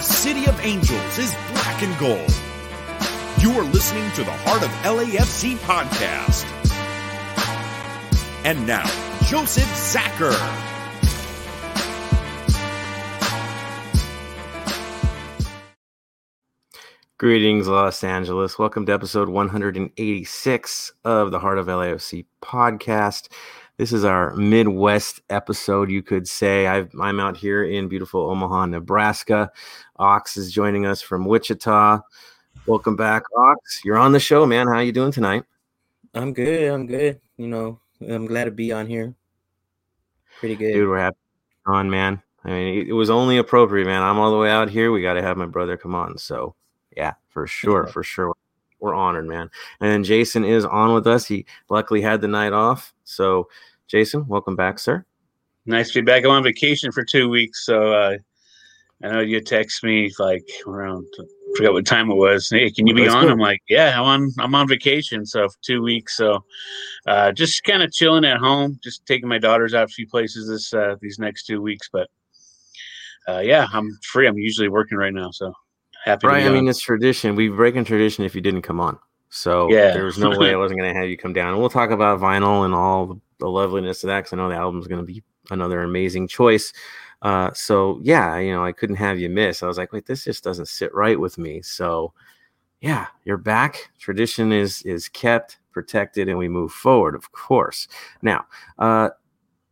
the City of Angels is black and gold. You are listening to the Heart of LAFC podcast. And now, Joseph Zacher. Greetings, Los Angeles. Welcome to episode 186 of the Heart of LAFC podcast. This is our Midwest episode, you could say. i am out here in beautiful Omaha, Nebraska. Ox is joining us from Wichita. Welcome back, Ox. You're on the show, man. How you doing tonight? I'm good. I'm good. You know, I'm glad to be on here. Pretty good, dude. We're happy on, man. I mean, it was only appropriate, man. I'm all the way out here. We got to have my brother come on. So yeah, for sure, for sure. We're honored, man. And Jason is on with us. He luckily had the night off. So, Jason, welcome back, sir. Nice to be back. I'm on vacation for two weeks. So, uh, I know you text me like around, I forgot what time it was. Hey, can you be on? I'm like, yeah, I'm on, I'm on vacation. So, for two weeks. So, uh, just kind of chilling at home, just taking my daughters out a few places this, uh, these next two weeks. But, uh, yeah, I'm free. I'm usually working right now. So, happy. Right. I mean, it's tradition. We break in tradition if you didn't come on. So yeah. there was no way I wasn't going to have you come down. And we'll talk about vinyl and all the, the loveliness of that because I know the album's going to be another amazing choice. Uh, so yeah, you know, I couldn't have you miss. I was like, wait, this just doesn't sit right with me. So yeah, you're back. Tradition is is kept, protected, and we move forward, of course. Now, uh,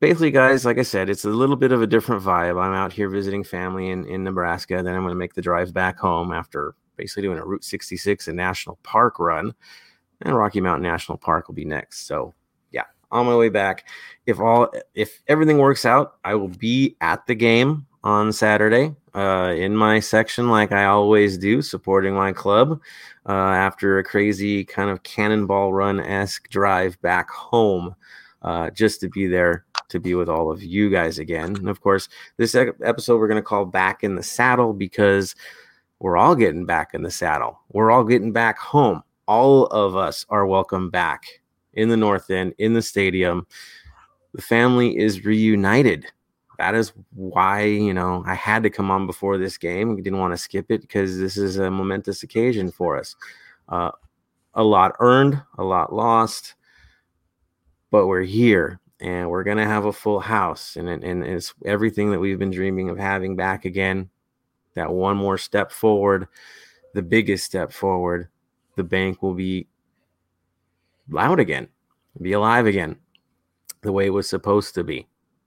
basically, guys, like I said, it's a little bit of a different vibe. I'm out here visiting family in, in Nebraska. Then I'm going to make the drive back home after basically doing a Route 66 and National Park run. And Rocky Mountain National Park will be next. So, on my way back. If all if everything works out, I will be at the game on Saturday uh, in my section, like I always do, supporting my club uh, after a crazy kind of cannonball run esque drive back home, uh, just to be there to be with all of you guys again. And of course, this episode we're going to call Back in the Saddle because we're all getting back in the saddle. We're all getting back home. All of us are welcome back in the North End, in the stadium. The family is reunited. That is why, you know, I had to come on before this game. We didn't want to skip it because this is a momentous occasion for us. Uh, a lot earned, a lot lost, but we're here and we're gonna have a full house, and and it's everything that we've been dreaming of having back again. That one more step forward, the biggest step forward. The bank will be loud again, be alive again, the way it was supposed to be.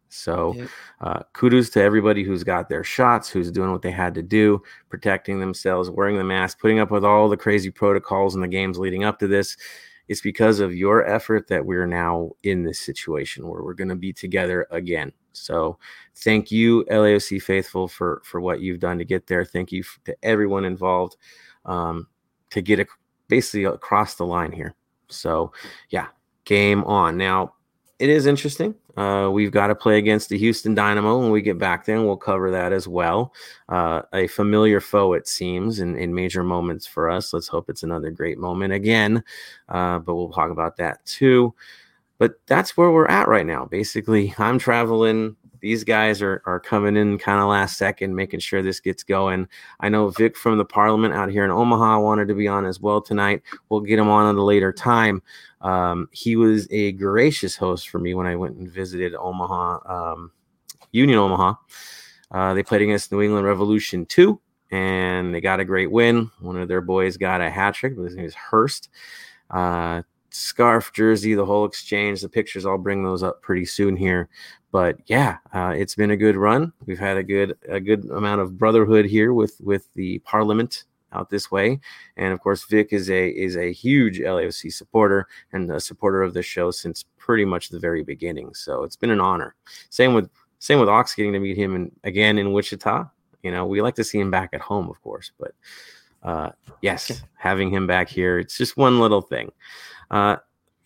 So, uh, kudos to everybody who's got their shots, who's doing what they had to do, protecting themselves, wearing the mask, putting up with all the crazy protocols in the games leading up to this it's because of your effort that we're now in this situation where we're going to be together again. So thank you, LAFC faithful, for for what you've done to get there. Thank you to everyone involved um, to get a, basically across the line here. So yeah, game on. Now it is interesting. Uh, we've got to play against the Houston Dynamo when we get back there, and we'll cover that as well. Uh, a familiar foe, it seems, in, in major moments for us. Let's hope it's another great moment again, uh, but we'll talk about that too. But that's where we're at right now. Basically, I'm traveling these guys are, are coming in kind of last second, making sure this gets going. I know Vic from the Parliament out here in Omaha wanted to be on as well tonight. We'll get him on at a later time. Um, he was a gracious host for me when I went and visited Omaha, um, Union Omaha. Uh, they played against New England Revolution 2, and they got a great win. One of their boys got a hat trick. His name is Hurst. Uh, scarf, jersey, the whole exchange. The pictures, I'll bring those up pretty soon here. But yeah, uh, it's been a good run. We've had a good a good amount of brotherhood here with with the Parliament out this way, and of course, Vic is a is a huge LAFC supporter and a supporter of the show since pretty much the very beginning. So it's been an honor. Same with same with Ox getting to meet him in, again in Wichita. You know, we like to see him back at home, of course, but uh, yes, having him back here, it's just one little thing. Uh,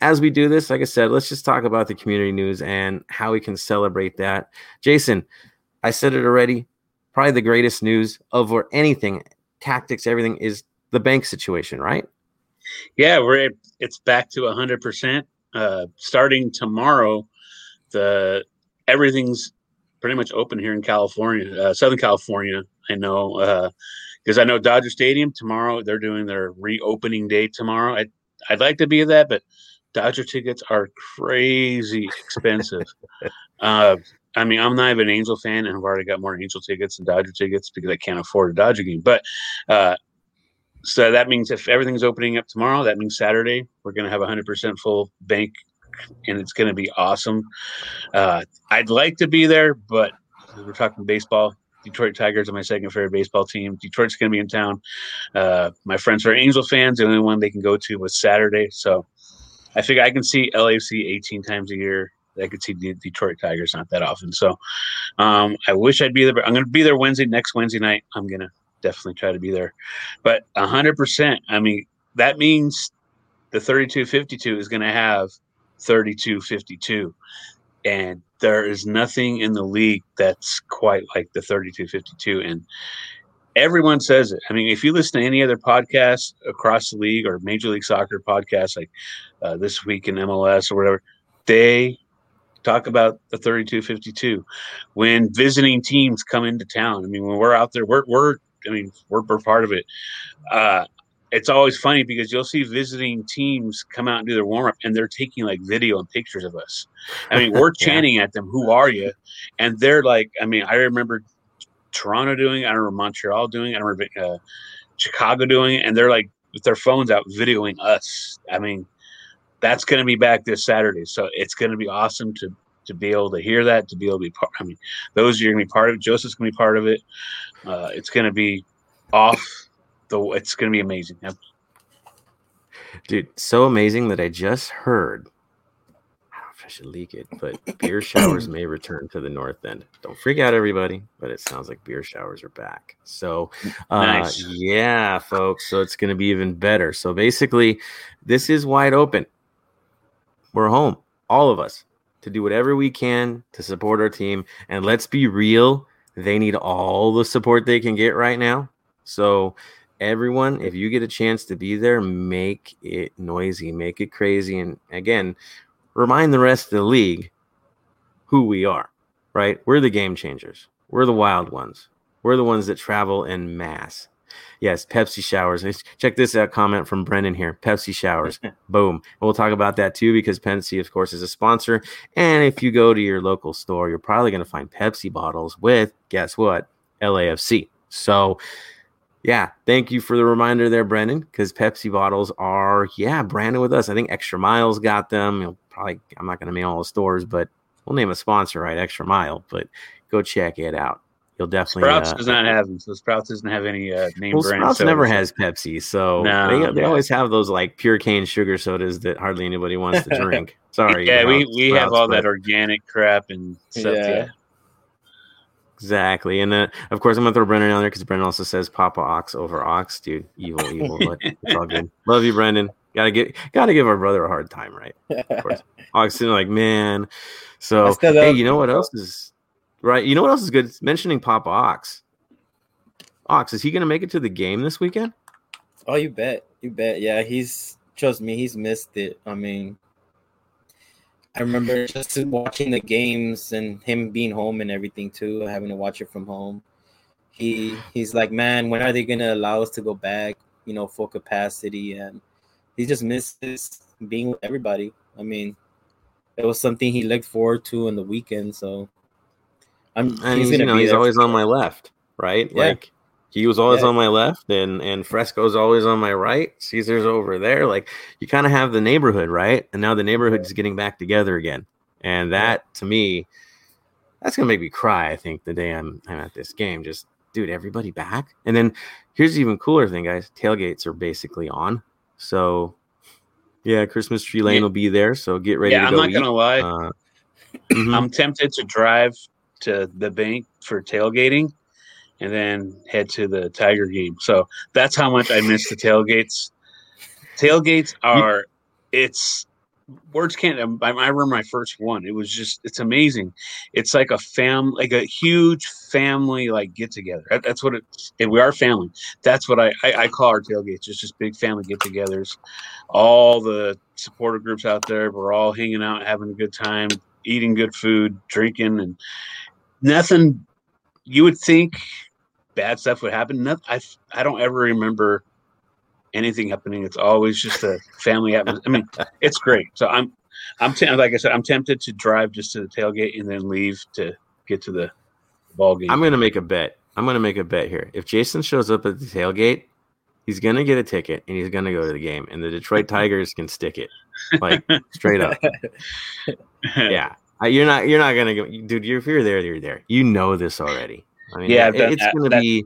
as we do this, like I said, let's just talk about the community news and how we can celebrate that. Jason, I said it already. Probably the greatest news over anything, tactics, everything is the bank situation, right? Yeah, we're it's back to hundred uh, percent. Starting tomorrow, the everything's pretty much open here in California, uh, Southern California. I know Uh because uh, I know Dodger Stadium tomorrow. They're doing their reopening day tomorrow. I, I'd like to be that, but Dodger tickets are crazy expensive. uh, I mean, I'm not even an Angel fan, and I've already got more Angel tickets than Dodger tickets because I can't afford a Dodger game. But uh, so that means if everything's opening up tomorrow, that means Saturday we're going to have 100% full bank, and it's going to be awesome. Uh, I'd like to be there, but we're talking baseball. Detroit Tigers are my second favorite baseball team. Detroit's going to be in town. Uh, my friends are Angel fans. The only one they can go to was Saturday, so I figure I can see LAFC 18 times a year. I could see the Detroit Tigers not that often. So um, I wish I'd be there, I'm going to be there Wednesday, next Wednesday night. I'm going to definitely try to be there. But 100%, I mean, that means the 3252 is going to have 3252. And there is nothing in the league that's quite like the 3252. And everyone says it. I mean, if you listen to any other podcast across the league or Major League Soccer podcasts like uh, This Week in MLS or whatever, they talk about the 3252 when visiting teams come into town. I mean, when we're out there, we're, we're I mean, we're, we're part of it. Uh, it's always funny because you'll see visiting teams come out and do their warm up and they're taking like video and pictures of us. I mean, we're chanting yeah. at them, Who are you? And they're like, I mean, I remember Toronto doing it. I remember Montreal doing it. I remember uh, Chicago doing it. And they're like, with their phones out, videoing us. I mean, that's going to be back this Saturday. So it's going to be awesome to to be able to hear that, to be able to be part. I mean, those are going to be part of it. Joseph's going to be part of it. Uh, it's going to be off the. It's going to be amazing. Yep. Dude, so amazing that I just heard. I don't know if I should leak it, but beer showers may return to the north end. Don't freak out, everybody, but it sounds like beer showers are back. So, uh, nice. yeah, folks. So it's going to be even better. So basically, this is wide open we're home, all of us, to do whatever we can to support our team. And let's be real, they need all the support they can get right now. So, everyone, if you get a chance to be there, make it noisy, make it crazy. And again, remind the rest of the league who we are, right? We're the game changers, we're the wild ones, we're the ones that travel in mass. Yes, Pepsi showers. Check this out comment from Brendan here. Pepsi showers. Boom. we'll talk about that too because Pepsi, of course, is a sponsor. And if you go to your local store, you're probably going to find Pepsi bottles with, guess what? LAFC. So, yeah, thank you for the reminder there, Brendan, because Pepsi bottles are, yeah, branded with us. I think Extra Miles got them. You'll probably, I'm not going to name all the stores, but we'll name a sponsor, right? Extra Mile, but go check it out you'll definitely. Sprouts uh, does not have them, so Sprouts doesn't have any uh, name well, brand. Sprouts never has Pepsi, so no, they, they yeah. always have those like pure cane sugar sodas that hardly anybody wants to drink. Sorry, yeah, we, we Sprouts, have all but... that organic crap and stuff. Yeah. yeah. Exactly, and uh, of course I'm gonna throw Brendan on there because Brendan also says Papa Ox over Ox, dude. Evil, evil, but it's all good. Love you, Brendan. Gotta get, gotta give our brother a hard time, right? Of course, Ox, is like man. So hey, you know what else is Right. You know what else is good? It's mentioning Papa Ox. Ox, is he going to make it to the game this weekend? Oh, you bet. You bet. Yeah, he's trust me, he's missed it. I mean, I remember just watching the games and him being home and everything too, having to watch it from home. He he's like, man, when are they gonna allow us to go back? You know, full capacity, and he just misses being with everybody. I mean, it was something he looked forward to on the weekend. So I'm. And he's, you know, he's always on my left, right? Yeah. Like he was always yeah. on my left, and and Fresco's always on my right. Caesar's over there. Like you kind of have the neighborhood, right? And now the neighborhood is getting back together again, and that to me, that's gonna make me cry. I think the day I'm I'm at this game, just dude, everybody back. And then here's the even cooler thing, guys. Tailgates are basically on, so yeah, Christmas tree lane yeah. will be there. So get ready. Yeah, I'm not eat. gonna lie. Uh, mm-hmm. I'm tempted to drive to the bank for tailgating and then head to the Tiger game. So that's how much I miss the tailgates. Tailgates are it's words can't um, I, remember my first one. It was just it's amazing. It's like a fam like a huge family like get together. that's what it we are family. That's what I, I, I call our tailgates. It's just big family get togethers. All the supporter groups out there, we're all hanging out, having a good time, eating good food, drinking and nothing you would think bad stuff would happen. I I don't ever remember anything happening. It's always just a family atmosphere. I mean, it's great. So I'm I'm t- like I said, I'm tempted to drive just to the tailgate and then leave to get to the ball game. I'm gonna make a bet. I'm gonna make a bet here. If Jason shows up at the tailgate, he's gonna get a ticket and he's gonna go to the game, and the Detroit Tigers can stick it, like straight up. yeah, you're not. You're not gonna go, dude. If you're there, you're there. You know this already. I mean, yeah, it, it's gonna be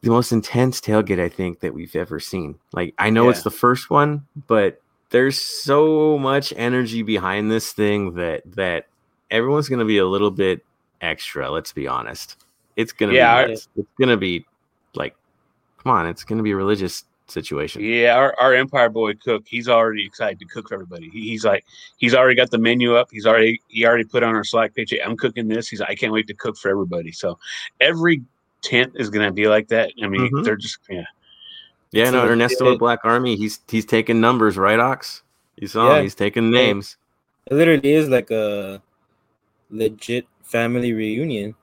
the most intense tailgate I think that we've ever seen. Like, I know yeah. it's the first one, but there's so much energy behind this thing that that everyone's gonna be a little bit extra. Let's be honest. It's gonna yeah, be. It's gonna be like, come on, it's gonna be religious situation. Yeah, our, our Empire boy cook, he's already excited to cook for everybody. He, he's like, he's already got the menu up. He's already he already put on our Slack page. I'm cooking this. He's like, I can't wait to cook for everybody. So every tent is gonna be like that. I mean, mm-hmm. they're just yeah. Yeah, no, Ernesto Black Army, he's he's taking numbers, right, Ox? You saw yeah. him, he's taking names. It literally is like a legit family reunion.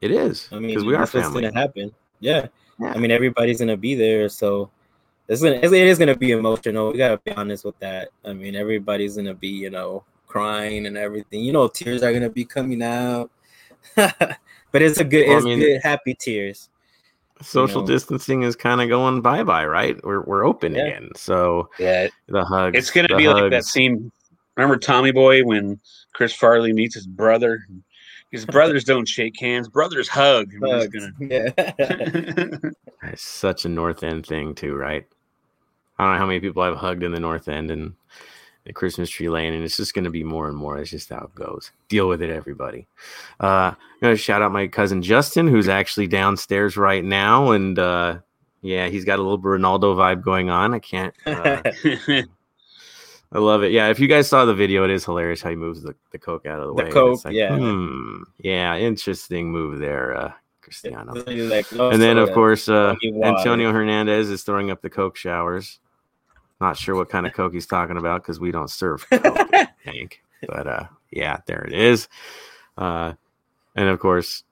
It is. I mean, because we are family. gonna happen. Yeah. Yeah. I mean, everybody's gonna be there, so it's gonna it is gonna be emotional. We gotta be honest with that. I mean, everybody's gonna be you know crying and everything. You know, tears are gonna be coming out. but it's a good, well, it's I mean, good, happy tears. Social you know? distancing is kind of going bye bye, right? We're we're open yeah. again, so yeah, the hug. It's gonna be hugs. like that scene. Remember Tommy Boy when Chris Farley meets his brother? His brothers don't shake hands; brothers hug. hug. Gonna... Yeah, it's such a North End thing too, right? I don't know how many people I've hugged in the North End, and the Christmas tree lane, and it's just going to be more and more. It's just how it goes. Deal with it, everybody. Uh, I'm going to shout out my cousin Justin, who's actually downstairs right now, and uh, yeah, he's got a little Ronaldo vibe going on. I can't. Uh, I love it. Yeah, if you guys saw the video, it is hilarious how he moves the, the coke out of the, the way. Coke, like, yeah, hmm, yeah, interesting move there, uh, Cristiano. Like, and then, of course, uh, Antonio Hernandez is throwing up the coke showers. Not sure what kind of Coke he's talking about because we don't serve Coke, Hank. But uh, yeah, there it is. Uh, and of course,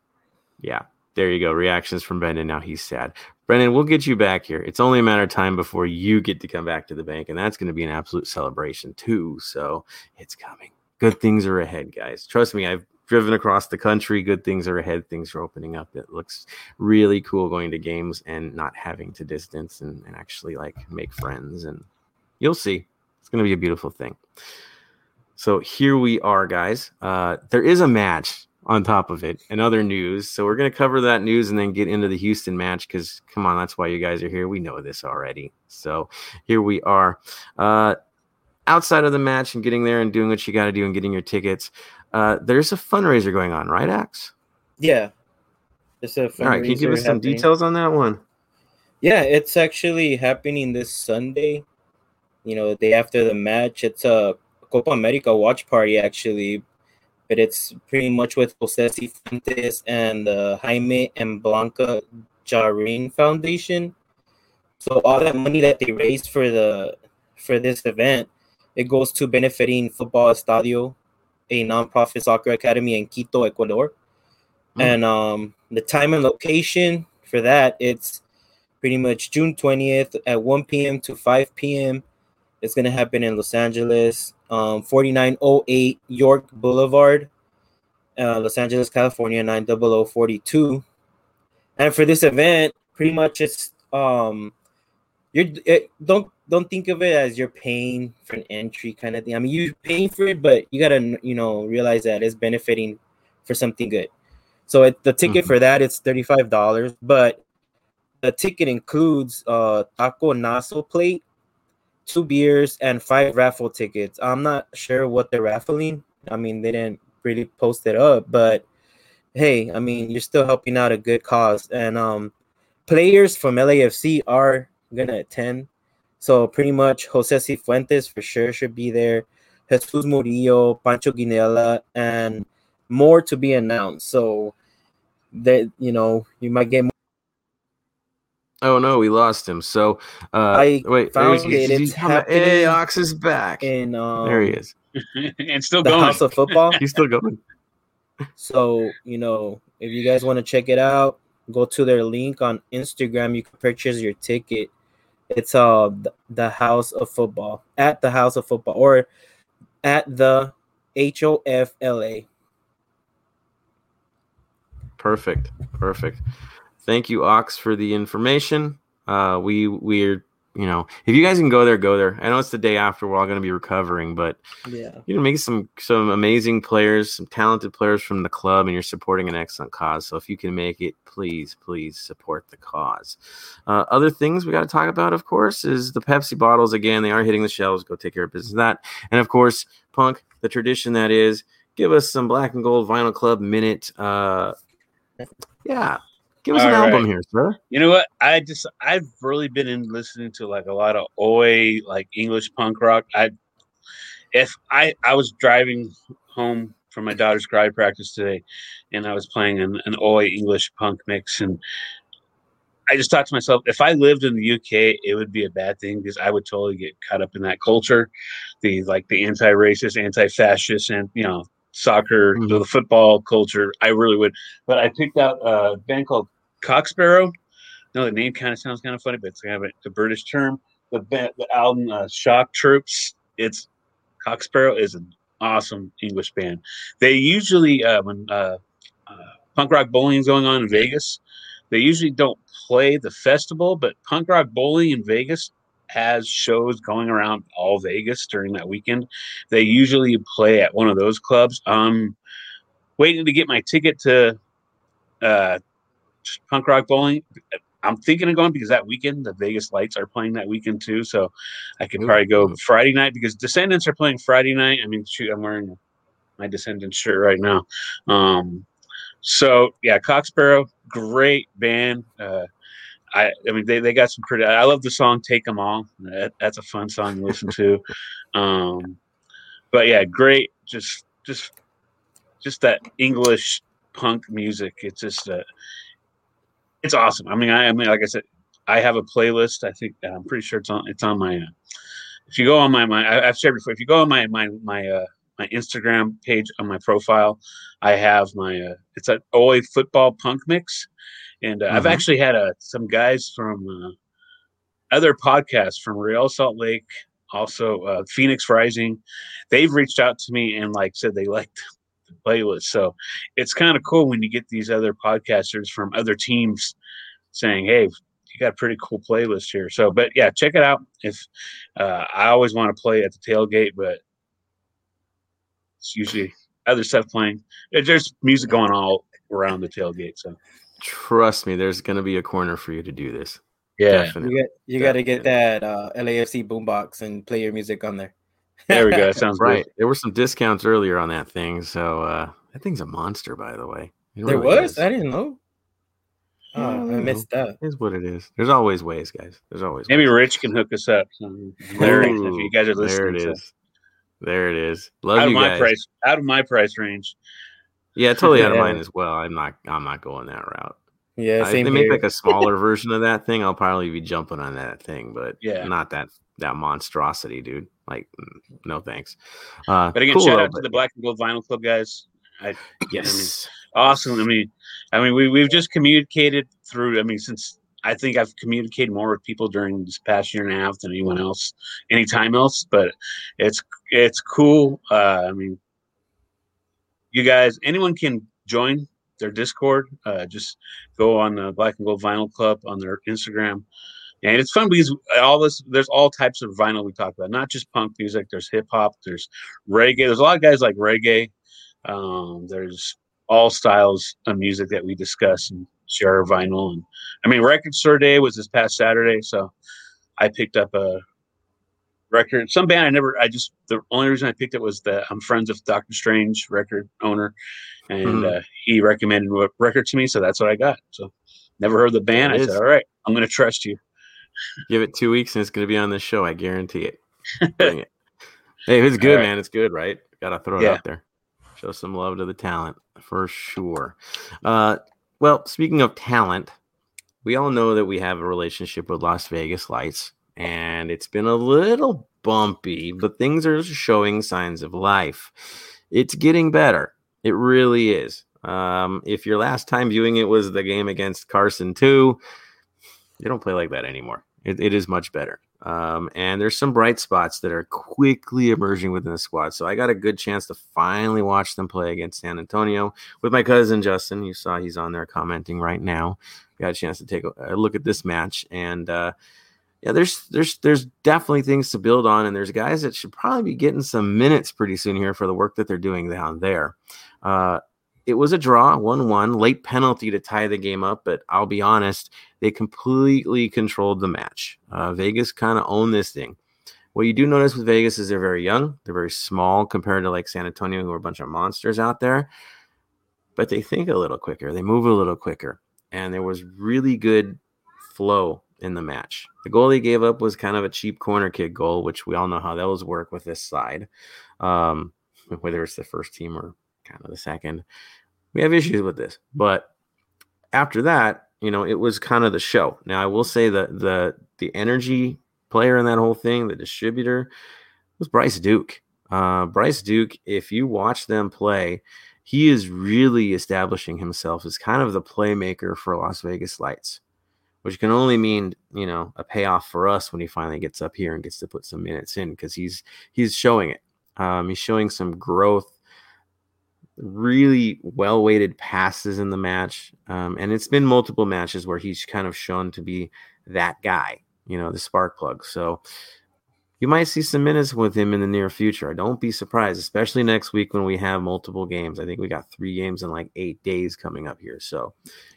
yeah, there you go. Reactions from Brendan. Now he's sad. Brendan, we'll get you back here. It's only a matter of time before you get to come back to the bank, and that's going to be an absolute celebration too. So it's coming. Good things are ahead, guys. Trust me, I've driven across the country. Good things are ahead. Things are opening up. It looks really cool going to games and not having to distance and, and actually like make friends and You'll see. It's going to be a beautiful thing. So here we are, guys. Uh, there is a match on top of it and other news. So we're going to cover that news and then get into the Houston match because, come on, that's why you guys are here. We know this already. So here we are. Uh, outside of the match and getting there and doing what you got to do and getting your tickets, uh, there's a fundraiser going on, right, Ox? Yeah. It's a All right. Can you give us some details on that one? Yeah, it's actually happening this Sunday you know, the day after the match. It's a Copa America watch party actually, but it's pretty much with Jose Cifuentes and the Jaime and Blanca Jarin Foundation. So all that money that they raised for the for this event, it goes to benefiting Football Estadio, a nonprofit soccer academy in Quito, Ecuador. Mm. And um, the time and location for that, it's pretty much June 20th at 1 p.m. to 5 p.m. It's going to happen in Los Angeles, um, 4908 York Boulevard, uh, Los Angeles, California, 90042. And for this event, pretty much it's um, you're it, don't don't think of it as you're paying for an entry kind of thing. I mean, you're paying for it, but you gotta you know realize that it's benefiting for something good. So it, the ticket mm-hmm. for that it's thirty five dollars, but the ticket includes uh taco naso plate two beers and five raffle tickets. I'm not sure what they're raffling. I mean, they didn't really post it up, but hey, I mean, you're still helping out a good cause. And um, players from LAFC are gonna attend. So pretty much Jose Cifuentes for sure should be there. Jesus Murillo, Pancho Ginella, and more to be announced. So that you know, you might get Oh no, we lost him. So uh I wait, found it. It's hey, Ox is back. And um, there he is. and still the going. House of Football. He's still going. So, you know, if you guys want to check it out, go to their link on Instagram. You can purchase your ticket. It's uh the House of Football at the House of Football or at the H O F L A. Perfect, perfect. Thank you, Ox, for the information. Uh, we we're you know, if you guys can go there, go there. I know it's the day after we're all going to be recovering, but yeah, you know, make some some amazing players, some talented players from the club, and you're supporting an excellent cause. So if you can make it, please, please support the cause. Uh, other things we got to talk about, of course, is the Pepsi bottles. Again, they are hitting the shelves. Go take care of business. That, and of course, Punk, the tradition that is, give us some Black and Gold Vinyl Club minute. Uh, yeah, Give us All an right. album here, sir. You know what? I just I've really been in listening to like a lot of oi like English punk rock. I if I I was driving home from my daughter's karate practice today, and I was playing an, an oi English punk mix, and I just thought to myself, if I lived in the UK, it would be a bad thing because I would totally get caught up in that culture, the like the anti-racist, anti-fascist, and you know soccer, mm-hmm. the football culture. I really would. But I picked out a band called Cock Sparrer. No, the name kind of sounds kind of funny, but it's kind of a, a British term. The, the album uh, Shock Troops. It's Cock Sparrer is an awesome English band. They usually uh, when uh, uh, punk rock bowling is going on in Vegas, they usually don't play the festival, but punk rock bowling in Vegas has shows going around all Vegas during that weekend. They usually play at one of those clubs. I'm waiting to get my ticket to uh, punk rock bowling. I'm thinking of going because that weekend the Vegas Lights are playing that weekend too. So I could probably go Friday night because Descendents are playing Friday night. I mean, shoot, I'm wearing my Descendents shirt right now. Um, so yeah, Cock Sparrer, great band. Uh, I, I mean, they, they got some pretty. I love the song "Take Them All." That, that's a fun song to listen to. Um, but yeah, great. Just just just that English punk music. It's just uh, it's awesome. I mean, I, I mean, like I said, I have a playlist. I think I'm pretty sure it's on. It's on my. Uh, if you go on my my, I, have shared before. If you go on my my my uh, my Instagram page on my profile, I have my. Uh, it's an Oi football punk mix, and uh, mm-hmm. I've actually had uh, some guys from uh, other podcasts from Real Salt Lake, also uh, Phoenix Rising. They've reached out to me and like said they liked playlist. So it's kind of cool when you get these other podcasters from other teams saying, "Hey, you got a pretty cool playlist here." So, but yeah, check it out. If uh, I always want to play at the tailgate, but it's usually other stuff playing. There's music going all around the tailgate. So trust me, there's going to be a corner for you to do this. Yeah, Definitely. you, get, you got to get that uh, LAFC boombox and play your music on there. There we go. That sounds right. Good. There were some discounts earlier on that thing, so uh, that thing's a monster, by the way. there really was. Is. I didn't know. Oh, I missed that. Is what it is. There's always ways, guys. There's always maybe ways. Rich can hook us up. Larry, Ooh, if you guys are listening, there it is. There it is. Love out you of my guys. price, out of my price range. Yeah, totally out of mine as well. I'm not. I'm not going that route. Yeah, I, think they here. make like a smaller version of that thing. I'll probably be jumping on that thing, but yeah, not that that monstrosity, dude. Like, mm, no thanks. Uh, but again, cool shout out to the Black and Gold Vinyl Club guys. I, yes, I mean, awesome. I mean, I mean, we we've just communicated through. I mean, since I think I've communicated more with people during this past year and a half than anyone else, anytime else. But it's it's cool. Uh, I mean, you guys, anyone can join their Discord. Uh, just go on the Black and Gold Vinyl Club on their Instagram and it's fun because all this there's all types of vinyl we talk about not just punk music there's hip-hop there's reggae there's a lot of guys like reggae um, there's all styles of music that we discuss and share vinyl and i mean record store day was this past saturday so i picked up a record some band i never i just the only reason i picked it was that i'm friends with dr strange record owner and mm-hmm. uh, he recommended a record to me so that's what i got so never heard the band it i is. said all right i'm going to trust you Give it two weeks and it's going to be on this show. I guarantee it. Bring it. Hey, it's good, right. man, it's good, right? Got to throw it yeah. out there. Show some love to the talent for sure. Uh, well, speaking of talent, we all know that we have a relationship with Las Vegas Lights, and it's been a little bumpy, but things are showing signs of life. It's getting better. It really is. Um, if your last time viewing it was the game against Carson too, they don't play like that anymore. It, it is much better. Um, and there's some bright spots that are quickly emerging within the squad. So I got a good chance to finally watch them play against San Antonio with my cousin Justin. You saw he's on there commenting right now. Got a chance to take a look at this match, and uh, yeah, there's there's there's definitely things to build on, and there's guys that should probably be getting some minutes pretty soon here for the work that they're doing down there. Uh, it was a draw, 1 1, late penalty to tie the game up, but I'll be honest, they completely controlled the match. Uh, Vegas kind of owned this thing. What you do notice with Vegas is they're very young, they're very small compared to like San Antonio, who are a bunch of monsters out there, but they think a little quicker, they move a little quicker, and there was really good flow in the match. The goal he gave up was kind of a cheap corner kick goal, which we all know how those work with this side, um, whether it's the first team or kind of the second. We have issues with this, but after that, you know, it was kind of the show. Now, I will say that the the energy player in that whole thing, the distributor, was Bryce Duke. Uh, Bryce Duke, if you watch them play, he is really establishing himself as kind of the playmaker for Las Vegas Lights which can only mean you know a payoff for us when he finally gets up here and gets to put some minutes in because he's he's showing it. Um, he's showing some growth, really well weighted passes in the match, um, and it's been multiple matches where he's kind of shown to be that guy, you know, the spark plug. So you might see some minutes with him in the near future. I don't be surprised, especially next week when we have multiple games. I think we got three games in like eight days coming up here. So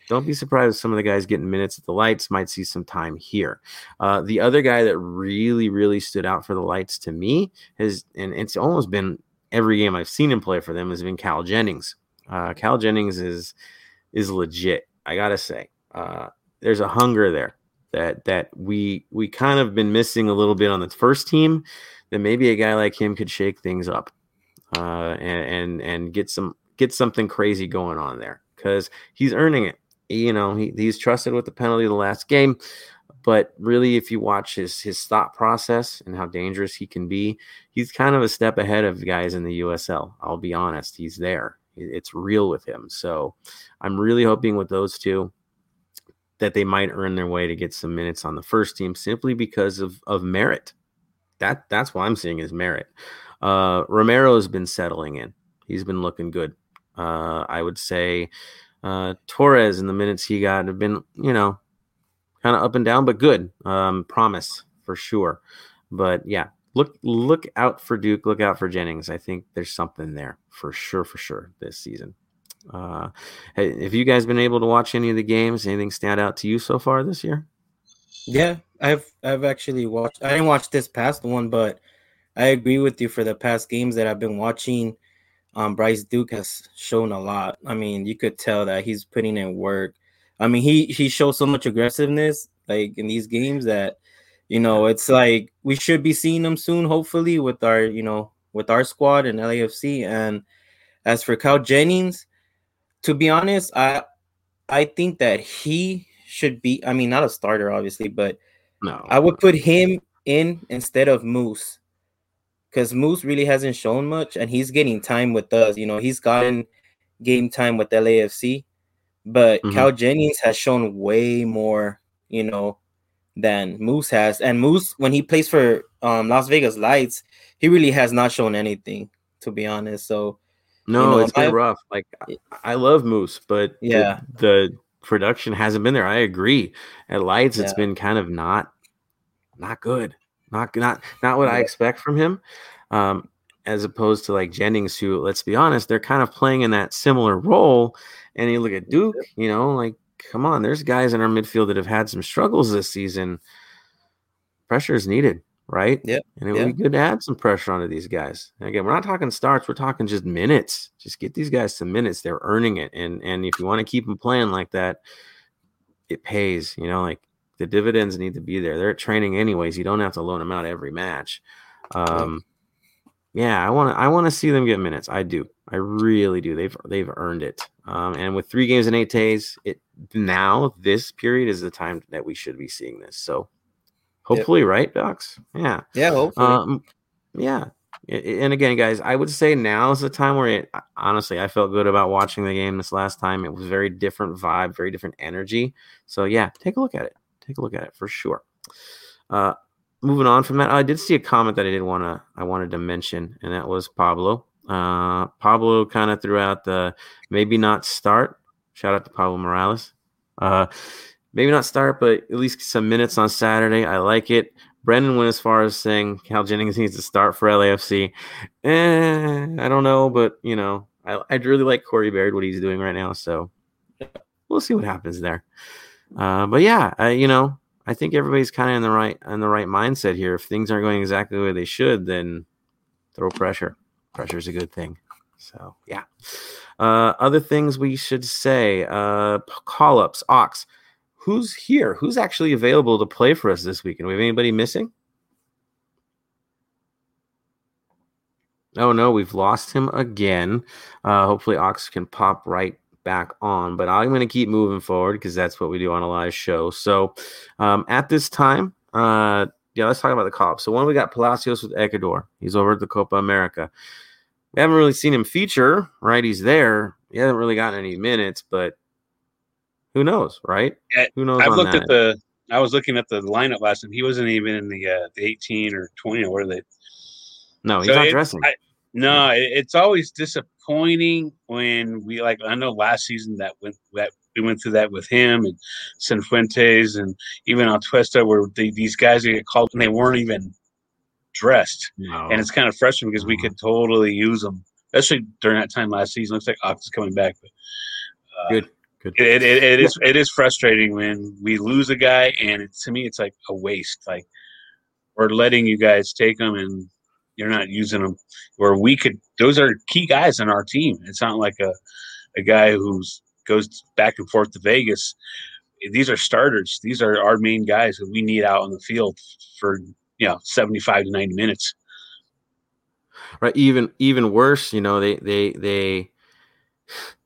don't be surprised if some of the guys getting minutes at the lights might see some time here. Uh, the other guy that really, really stood out for the lights to me has, and it's almost been every game I've seen him play for them, has been Cal Jennings. Uh, Cal Jennings is is legit. I gotta say, uh, there's a hunger there that that we we kind of been missing a little bit on the first team. That maybe a guy like him could shake things up uh, and, and and get some get something crazy going on there because he's earning it. You know, he, he's trusted with the penalty the last game, but really, if you watch his his thought process and how dangerous he can be, he's kind of a step ahead of guys in the USL. I'll be honest, he's there. It's real with him. So I'm really hoping with those two that they might earn their way to get some minutes on the first team simply because of of merit. That that's what I'm seeing is merit. Uh, Romero has been settling in. He's been looking good. Uh, I would say uh, Torres in the minutes he got have been, you know, kind of up and down, but good. Um, promise for sure. But yeah, look look out for Duke. Look out for Jennings. I think there's something there for sure, for sure this season. Uh, have you guys been able to watch any of the games? Anything stand out to you so far this year? Yeah, I've I've actually watched. I didn't watch this past one, but I agree with you. For the past games that I've been watching, um, Bryce Duke has shown a lot. I mean, you could tell that he's putting in work. I mean, he he shows so much aggressiveness like in these games that you know it's like we should be seeing him soon, hopefully, with our you know with our squad and LAFC. And as for Cal Jennings, to be honest, I I think that he should be. I mean, not a starter, obviously, but no, I would put him in instead of Moose because Moose really hasn't shown much, and he's getting time with us. You know, he's gotten game time with LAFC, but mm-hmm. Cal Jennings has shown way more. You know, than Moose has, and Moose when he plays for um, Las Vegas Lights, he really has not shown anything, to be honest. So no, you know, it's been rough. Like I love Moose, but yeah, the, the, production hasn't been there. I agree. At Lights, yeah. it's been kind of not not good. Not not not what yeah. I expect from him. Um, as opposed to like Jennings, who let's be honest, they're kind of playing in that similar role. And you look at Duke, you know, like come on, there's guys in our midfield that have had some struggles this season. Pressure is needed right? Yeah. And it would be good to add some pressure onto these guys. And again, we're not talking starts, we're talking just minutes. Just get these guys some minutes. They're earning it. And and if you want to keep them playing like that, it pays, you know, like the dividends need to be there. They're at training anyways. You don't have to loan them out every match. Um yeah, I want to I want to see them get minutes. I do. I really do. They've they've earned it. Um, and with three games in eight days, it now this period is the time that we should be seeing this. So Hopefully, yep. right, Docs? Yeah. Yeah, hopefully. Um, yeah. And again, guys, I would say now is the time where it honestly I felt good about watching the game this last time. It was very different vibe, very different energy. So yeah, take a look at it. Take a look at it for sure. Uh, moving on from that, I did see a comment that I did want to I wanted to mention, and that was Pablo. Uh, Pablo kind of threw out the maybe not start. Shout out to Pablo Morales. Uh, maybe not start, but at least some minutes on Saturday. I like it. Brendan went as far as saying Cal Jennings needs to start for LAFC. Eh, I don't know, but you know, I, I really like Corey Baird what he's doing right now. So we'll see what happens there. Uh, but yeah, I, you know, I think everybody's kind of in the right in the right mindset here. If things aren't going exactly the way they should, then throw pressure. Pressure is a good thing. So yeah. Uh, other things we should say: uh, call ups, Ox who's here? Who's actually available to play for us this weekend? We have anybody missing? Oh no, we've lost him again. Uh, hopefully, Ox can pop right back on. But I'm going to keep moving forward because that's what we do on a live show. So um, at this time, uh, yeah, let's talk about the cops. So one, we got Palacios with Ecuador. He's over at the Copa America. We haven't really seen him feature, right? He's there. He hasn't really gotten any minutes, but who knows, right? Who knows? I've looked that? at the. I was looking at the lineup last time. He wasn't even in the uh, the 18 or 20 or where they. No, he's so not it, dressing. I, no, it, it's always disappointing when we like. I know last season that went that we went through that with him and Cifuentes and even Atuesta, where the, these guys get called and they weren't even dressed, no. and it's kind of frustrating because no. we could totally use them, especially during that time last season. Looks like Ox is coming back, but uh, good. Good. It, it, it is it is frustrating when we lose a guy, and it, to me, it's like a waste. Like we're letting you guys take them, and you're not using them. Where we could, those are key guys in our team. It's not like a a guy who's goes back and forth to Vegas. These are starters. These are our main guys that we need out on the field for you know 75 to 90 minutes. Right. Even even worse, you know, they they they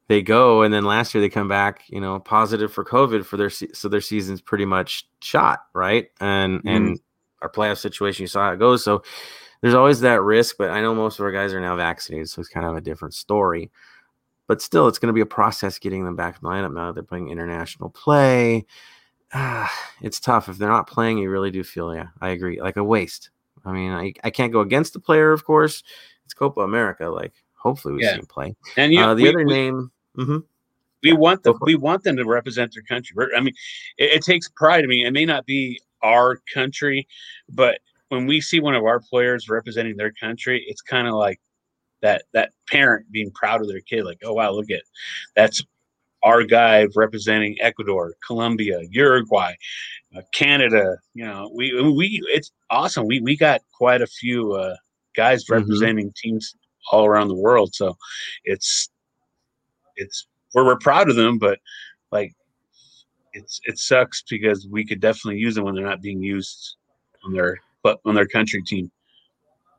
they go and then last year they come back you know positive for covid for their so their season's pretty much shot right? And mm-hmm. and our playoff situation you saw how it goes. So there's always that risk but i know most of our guys are now vaccinated so it's kind of a different story. But still it's going to be a process getting them back in the lineup now that they're playing international play. Ah, it's tough. If they're not playing you really do feel yeah i agree like a waste. I mean i, I can't go against the player of course. It's copa america like hopefully we yeah. see him play and you, uh, the we, other we, name Mm-hmm. We want them. We want them to represent their country. I mean, it, it takes pride. I mean, it may not be our country, but when we see one of our players representing their country, it's kind of like that that parent being proud of their kid. Like, oh wow, look at that's our guy representing Ecuador, Colombia, Uruguay, uh, Canada. You know, we we it's awesome. We we got quite a few uh, guys mm-hmm. representing mm-hmm. teams all around the world. So it's it's where we're proud of them, but like it's it sucks because we could definitely use them when they're not being used on their but on their country team.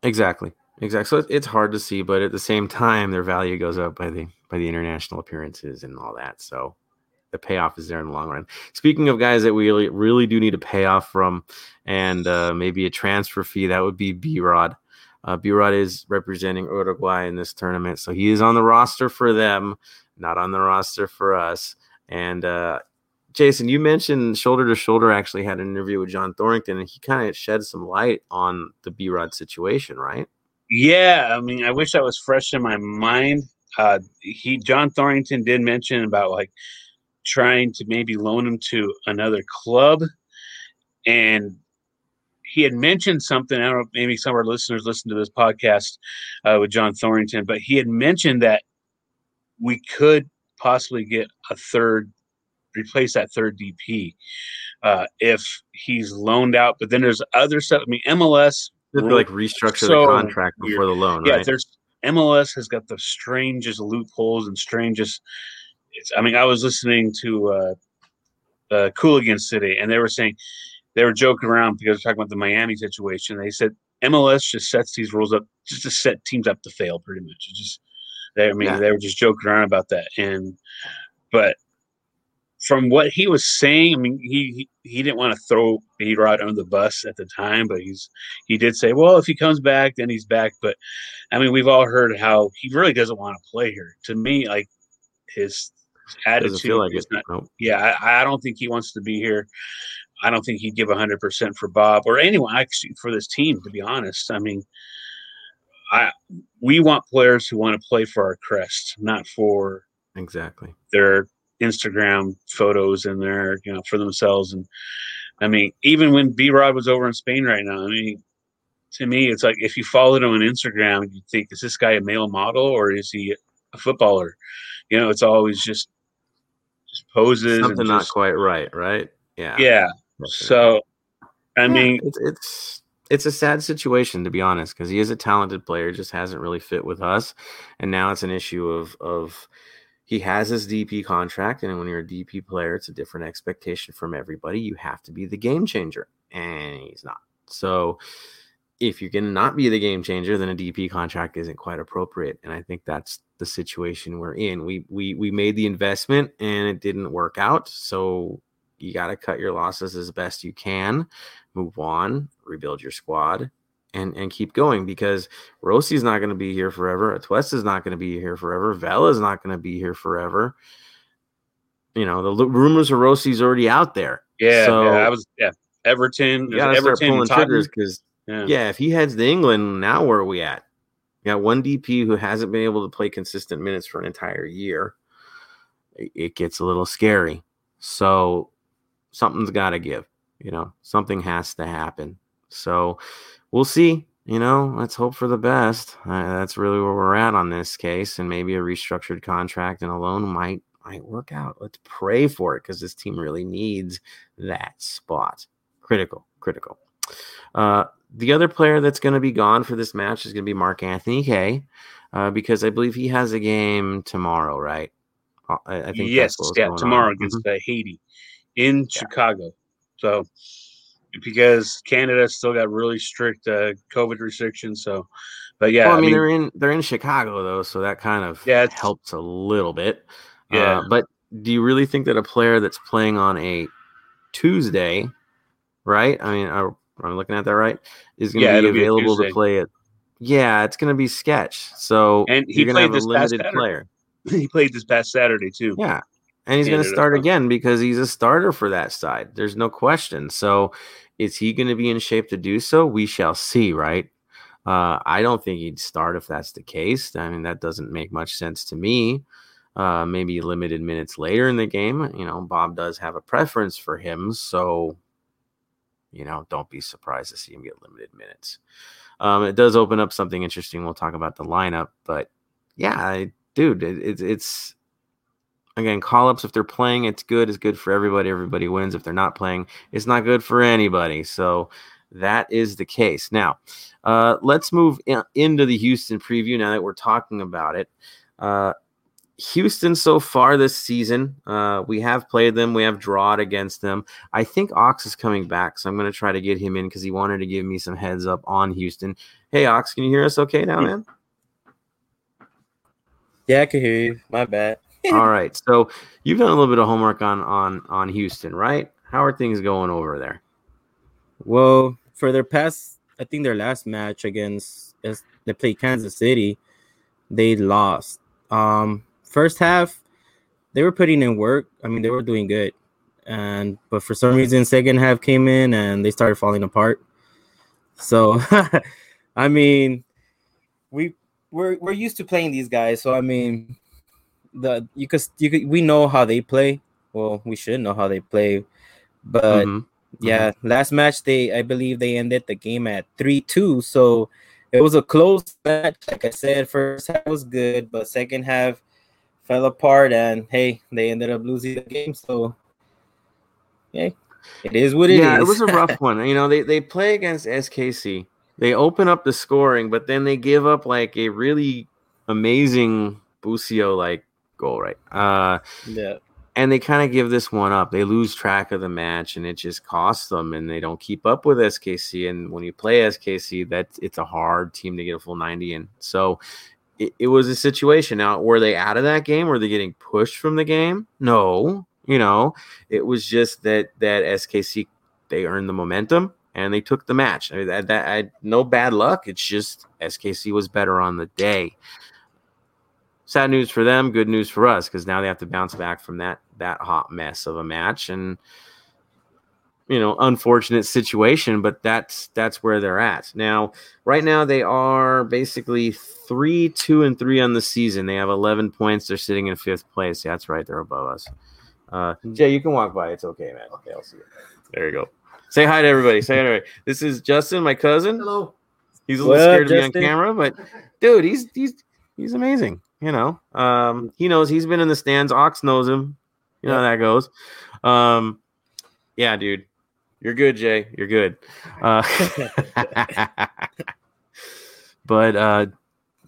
Exactly. Exactly. So it's hard to see, but at the same time, their value goes up by the by the international appearances and all that. So the payoff is there in the long run. Speaking of guys that we really, really do need a payoff from, and uh, maybe a transfer fee, that would be B Rod. Uh, B Rod is representing Uruguay in this tournament, so he is on the roster for them not on the roster for us. And uh, Jason, you mentioned shoulder to shoulder actually had an interview with John Thorrington, and he kind of shed some light on the B Rod situation, right? Yeah, I mean, I wish that was fresh in my mind. Uh, he John Thorrington did mention about like trying to maybe loan him to another club, and he had mentioned something. I don't know, if maybe some of our listeners listen to this podcast uh, with John Thorrington, but he had mentioned that we could possibly get a third, replace that third DP uh, if he's loaned out. But then there's other stuff. I mean, MLS like restructure so the contract before the loan. Yeah, right? there's MLS has got the strangest loopholes and strangest. It's. I mean, I was listening to uh, uh, Cooligans today, and they were saying they were joking around because they're talking about the Miami situation. They said MLS just sets these rules up just to set teams up to fail, pretty much. It's just they, I mean, yeah. they were just joking around about that. And, but from what he was saying, I mean, he he, he didn't want to throw B Rod under the bus at the time, but he's he did say, well, if he comes back, then he's back. But I mean, we've all heard how he really doesn't want to play here. To me, like his attitude like is not. Nope. Yeah, I, I don't think he wants to be here. I don't think he'd give hundred percent for Bob or anyone actually for this team. To be honest, I mean, I we want players who want to play for our crest, not for exactly their Instagram photos and their you know for themselves. And I mean, even when B Rod was over in Spain right now, I mean, to me, it's like if you followed him on Instagram, you think is this guy a male model or is he a footballer? You know, it's always just just poses. Something not quite right, right? Yeah. Yeah. So, I yeah, mean, it's, it's it's a sad situation to be honest because he is a talented player just hasn't really fit with us and now it's an issue of of he has his dp contract and when you're a dp player it's a different expectation from everybody. You have to be the game changer and he's not. So if going to not be the game changer then a dp contract isn't quite appropriate and i think that's the situation we're in. We we we made the investment and it didn't work out so you got to cut your losses as best you can, move on, rebuild your squad, and and keep going because Rossi's not going to be here forever. is not going to be here forever. is not going to be here forever. You know, the rumors of Rossi's already out there. Yeah, so, yeah, I was yeah. Everton, you gotta Everton start pulling triggers because yeah. yeah, if he heads to England, now where are we at? You got one DP who hasn't been able to play consistent minutes for an entire year. It gets a little scary. So something's got to give. You know, something has to happen. So we'll see. You know, let's hope for the best. Uh, that's really where we're at on this case, and maybe a restructured contract and a loan might might work out. Let's pray for it because this team really needs that spot. Critical, critical. Uh, the other player that's going to be gone for this match is going to be Mark Anthony Kaye, uh, because I believe he has a game tomorrow, right? Uh, I, I think yes, yeah, tomorrow on. against mm-hmm. Haiti in yeah. Chicago. So because Canada still got really strict uh, COVID restrictions. So, but yeah, well, I, mean, I, mean, they're in they're in Chicago though, so that kind of yeah helps a little bit. Yeah, uh, but do you really think that a player that's playing on a Tuesday, right? I mean, I'm looking at that right, is going to yeah, be available to play it? Yeah, it's going to be sketch. So and he played this limited player. He played this past Saturday too. Yeah, and he's going to start again because he's a starter for that side. There's no question. So, is he going to be in shape to do so? We shall see, right? Uh, I don't think he'd start if that's the case. I mean, that doesn't make much sense to me. Uh, maybe limited minutes later in the game. You know, Bob does have a preference for him. So, you know, don't be surprised to see him get limited minutes. Um, it does open up something interesting. We'll talk about the lineup. But yeah, I, dude, it, it's again, call ups, if they're playing, it's good. It's good for everybody. Everybody wins. If they're not playing, it's not good for anybody. So that is the case. Now, uh, let's move in, into the Houston preview now that we're talking about it. Uh, Houston so far this season, uh, we have played them. We have drawed against them. I think Ox is coming back, so I'm going to try to get him in because he wanted to give me some heads up on Houston. Hey, Ox, can you hear us okay now, man? Yeah, I can hear you. My bad. All right. So you've done a little bit of homework on on on Houston, right? How are things going over there? Well, for their past, I think their last match against they played Kansas City, they lost. Um, first half, they were putting in work. I mean, they were doing good, and but for some reason, second half came in and they started falling apart. So, I mean, we we're we're used to playing these guys. So I mean, the you could you could we know how they play. Well, we should know how they play, but mm-hmm. yeah, mm-hmm. last match they I believe they ended the game at three two. So it was a close match. Like I said, first half was good, but second half fell apart, and hey, they ended up losing the game. So hey, it is what it yeah, is. it was a rough one. You know, they they play against SKC. They open up the scoring, but then they give up like a really amazing Busio like goal, right? Uh, yeah. And they kind of give this one up. They lose track of the match, and it just costs them. And they don't keep up with SKC. And when you play SKC, that it's a hard team to get a full ninety in. So it, it was a situation. Now, were they out of that game? Were they getting pushed from the game? No, You know, it was just that that SKC they earned the momentum and they took the match. I mean, that, that I no bad luck. It's just SKC was better on the day. Sad news for them, good news for us because now they have to bounce back from that that hot mess of a match and you know unfortunate situation but that's that's where they're at. Now right now they are basically three two and three on the season. They have 11 points. They're sitting in fifth place. That's right they're above us. Uh jay you can walk by. It's okay man. Okay i'll see you. There you go. Say hi to everybody. Say hi to everybody. this is justin my cousin. Hello. He's a little well, scared Justin. to be on camera but dude he's he's he's amazing you know um he knows he's been in the stands ox knows him you know how that goes um yeah dude you're good, Jay. You're good. Uh, but uh,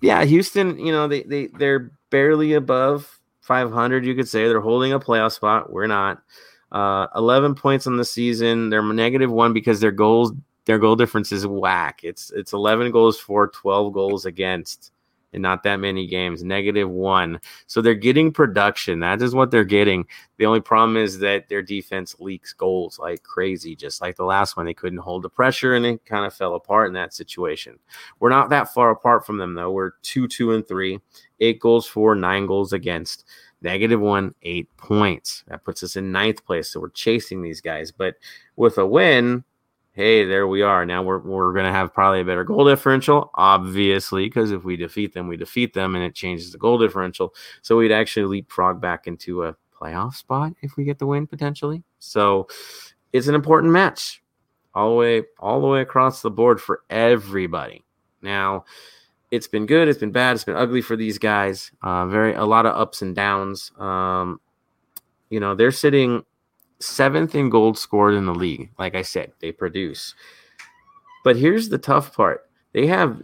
yeah, Houston, you know, they, they, they're barely above 500, you could say. They're holding a playoff spot. We're not. Uh, 11 points on the season. They're negative one because their goals, their goal difference is whack. It's it's 11 goals for, 12 goals against in not that many games, negative one. So they're getting production. That is what they're getting. The only problem is that their defense leaks goals like crazy, just like the last one. They couldn't hold the pressure and it kind of fell apart in that situation. We're not that far apart from them, though. We're two, two, and three, eight goals for, nine goals against. Negative one, eight points. That puts us in ninth place. So we're chasing these guys. But with a win, hey, there we are. Now we're we're gonna have probably a better goal differential, obviously, because if we defeat them, we defeat them, and it changes the goal differential. So we'd actually leapfrog back into a playoff spot if we get the win potentially. So it's an important match, all the way all the way across the board for everybody. Now. It's been good. It's been bad. It's been ugly for these guys. Uh, very a lot of ups and downs. Um, you know, they're sitting seventh in gold scored in the league. Like I said, they produce. But here's the tough part they have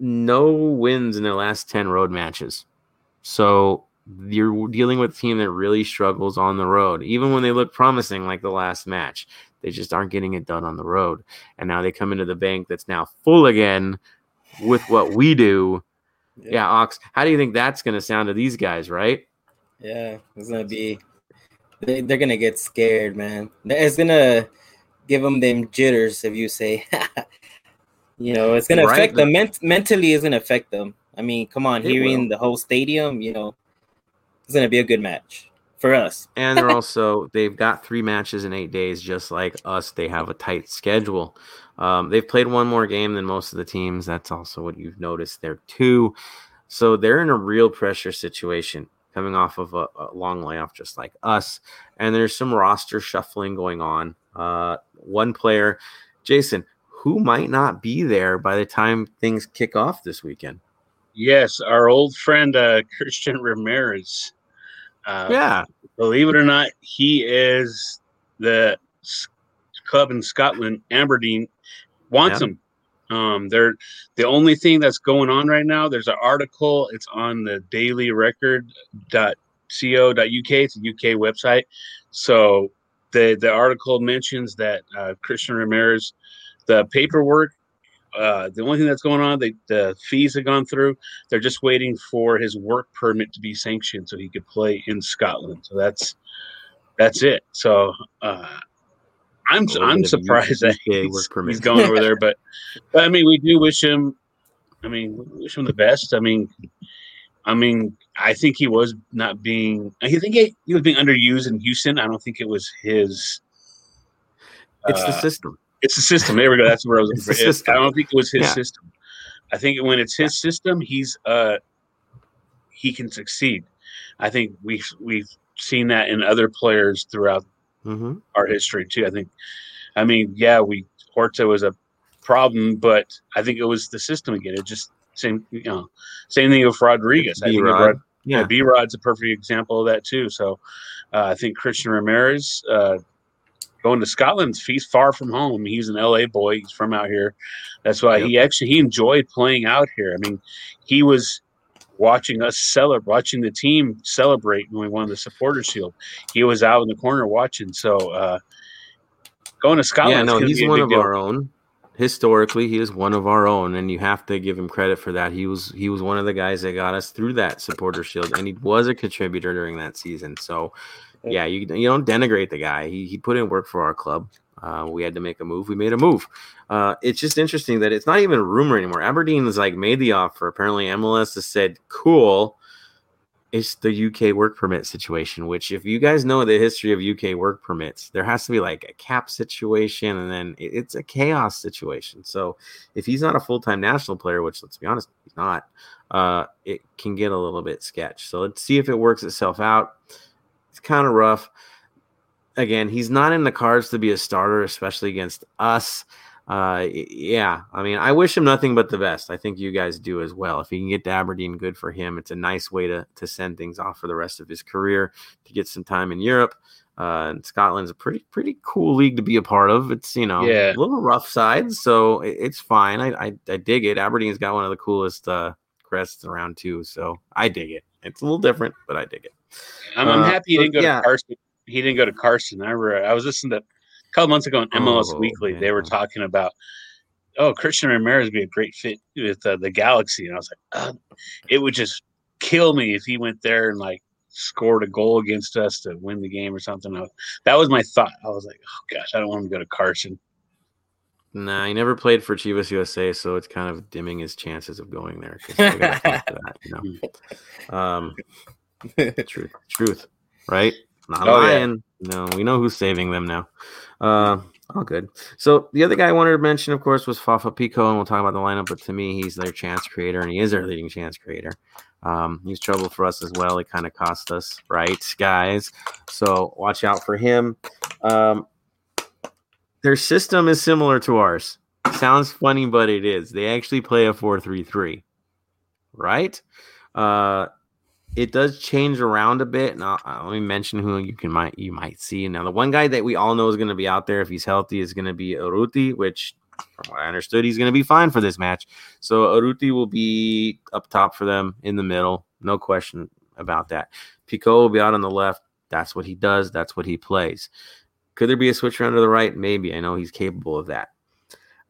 no wins in their last 10 road matches. So you're dealing with a team that really struggles on the road, even when they look promising, like the last match. They just aren't getting it done on the road. And now they come into the bank that's now full again with what we do. Yeah, yeah Ox, how do you think that's going to sound to these guys, right? Yeah, it's going to be they, they're gonna get scared, man. It's gonna give them them jitters if you say, you know, it's gonna right. affect them Ment- mentally. It's gonna affect them. I mean, come on, it hearing will. the whole stadium, you know, it's gonna be a good match for us. and they're also they've got three matches in eight days, just like us. They have a tight schedule. Um, they've played one more game than most of the teams. That's also what you've noticed there too. So they're in a real pressure situation coming off of a, a, long layoff, just like us. And there's some roster shuffling going on. Uh, one player, Jason, who might not be there by the time things kick off this weekend. Yes, our old friend uh, Christian Ramirez. Uh, yeah, believe it or not, he is the club in Scotland, Aberdeen, wants him. Um, they're the only thing that's going on right now. There's an article. It's on the Daily Record. Record.co.uk. It's a UK website. So the the article mentions that uh, Christian Ramirez, the paperwork. Uh, the only thing that's going on, they, the fees have gone through. They're just waiting for his work permit to be sanctioned so he could play in Scotland. So that's that's it. So uh, I'm I'm surprised that he's, he's going over there, but, but I mean, we do wish him. I mean, wish him the best. I mean, I mean, I think he was not being. I think he, he was being underused in Houston. I don't think it was his. It's uh, the system. It's the system. There we go. That's where I was. I don't think it was his yeah. system. I think when it's his system, he's uh he can succeed. I think we've we've seen that in other players throughout mm-hmm. our history too. I think, I mean, yeah, we Horta was a problem, but I think it was the system again. It just same, you know, same thing with Rodriguez. I think Rod, yeah, B Rod's a perfect example of that too. So uh, I think Christian Ramirez. Uh, going to Scotland, he's far from home. He's an LA boy. He's from out here. That's why yep. he actually he enjoyed playing out here. I mean, he was watching us celebrate, watching the team celebrate when we won the supporter shield. He was out in the corner watching. So uh, going to Scotland, yeah, no, he's one of deal. our own. Historically, he is one of our own, and you have to give him credit for that. He was he was one of the guys that got us through that supporter shield, and he was a contributor during that season. So, yeah, you you don't denigrate the guy. He he put in work for our club. Uh, we had to make a move. We made a move. Uh, it's just interesting that it's not even a rumor anymore. Aberdeen has like made the offer. Apparently, MLS has said, "Cool." It's the UK work permit situation. Which, if you guys know the history of UK work permits, there has to be like a cap situation, and then it's a chaos situation. So, if he's not a full time national player, which let's be honest, he's not, uh, it can get a little bit sketch. So let's see if it works itself out. It's kind of rough again, he's not in the cards to be a starter, especially against us. Uh, yeah, I mean, I wish him nothing but the best. I think you guys do as well. If he can get to Aberdeen, good for him. It's a nice way to to send things off for the rest of his career to get some time in Europe. Uh, and Scotland's a pretty pretty cool league to be a part of. It's you know yeah. a little rough side, so it, it's fine. I, I, I dig it. Aberdeen's got one of the coolest uh, crests around too, so I dig it. It's a little different, but I dig it. I'm, I'm uh, happy you didn't go yeah. to Carson he didn't go to Carson. I remember I was listening to a couple months ago on MLS oh, Weekly. Man. They were talking about, oh, Christian Ramirez would be a great fit with uh, the Galaxy, and I was like, oh, it would just kill me if he went there and like scored a goal against us to win the game or something. Was, that was my thought. I was like, oh gosh, I don't want him to go to Carson. Nah, he never played for Chivas USA, so it's kind of dimming his chances of going there. that, you know? um, truth, truth, right? Not oh, lying. Yeah. No, we know who's saving them now. Uh, all good. So the other guy I wanted to mention, of course, was Fafa Picault, and we'll talk about the lineup. But to me, he's their chance creator, and he is their leading chance creator. Um, he's trouble for us as well. It kind of cost us, right, guys? So watch out for him. Um, their system is similar to ours. Sounds funny, but it is. They actually play a four-three-three, right? Uh, it does change around a bit. And I'll, I'll, let me mention who you can might you might see. Now, the one guy that we all know is going to be out there if he's healthy is going to be Urruti, which from what I understood, he's going to be fine for this match. So Urruti will be up top for them in the middle, no question about that. Picault will be out on the left. That's what he does. That's what he plays. Could there be a switch around to the right? Maybe. I know he's capable of that.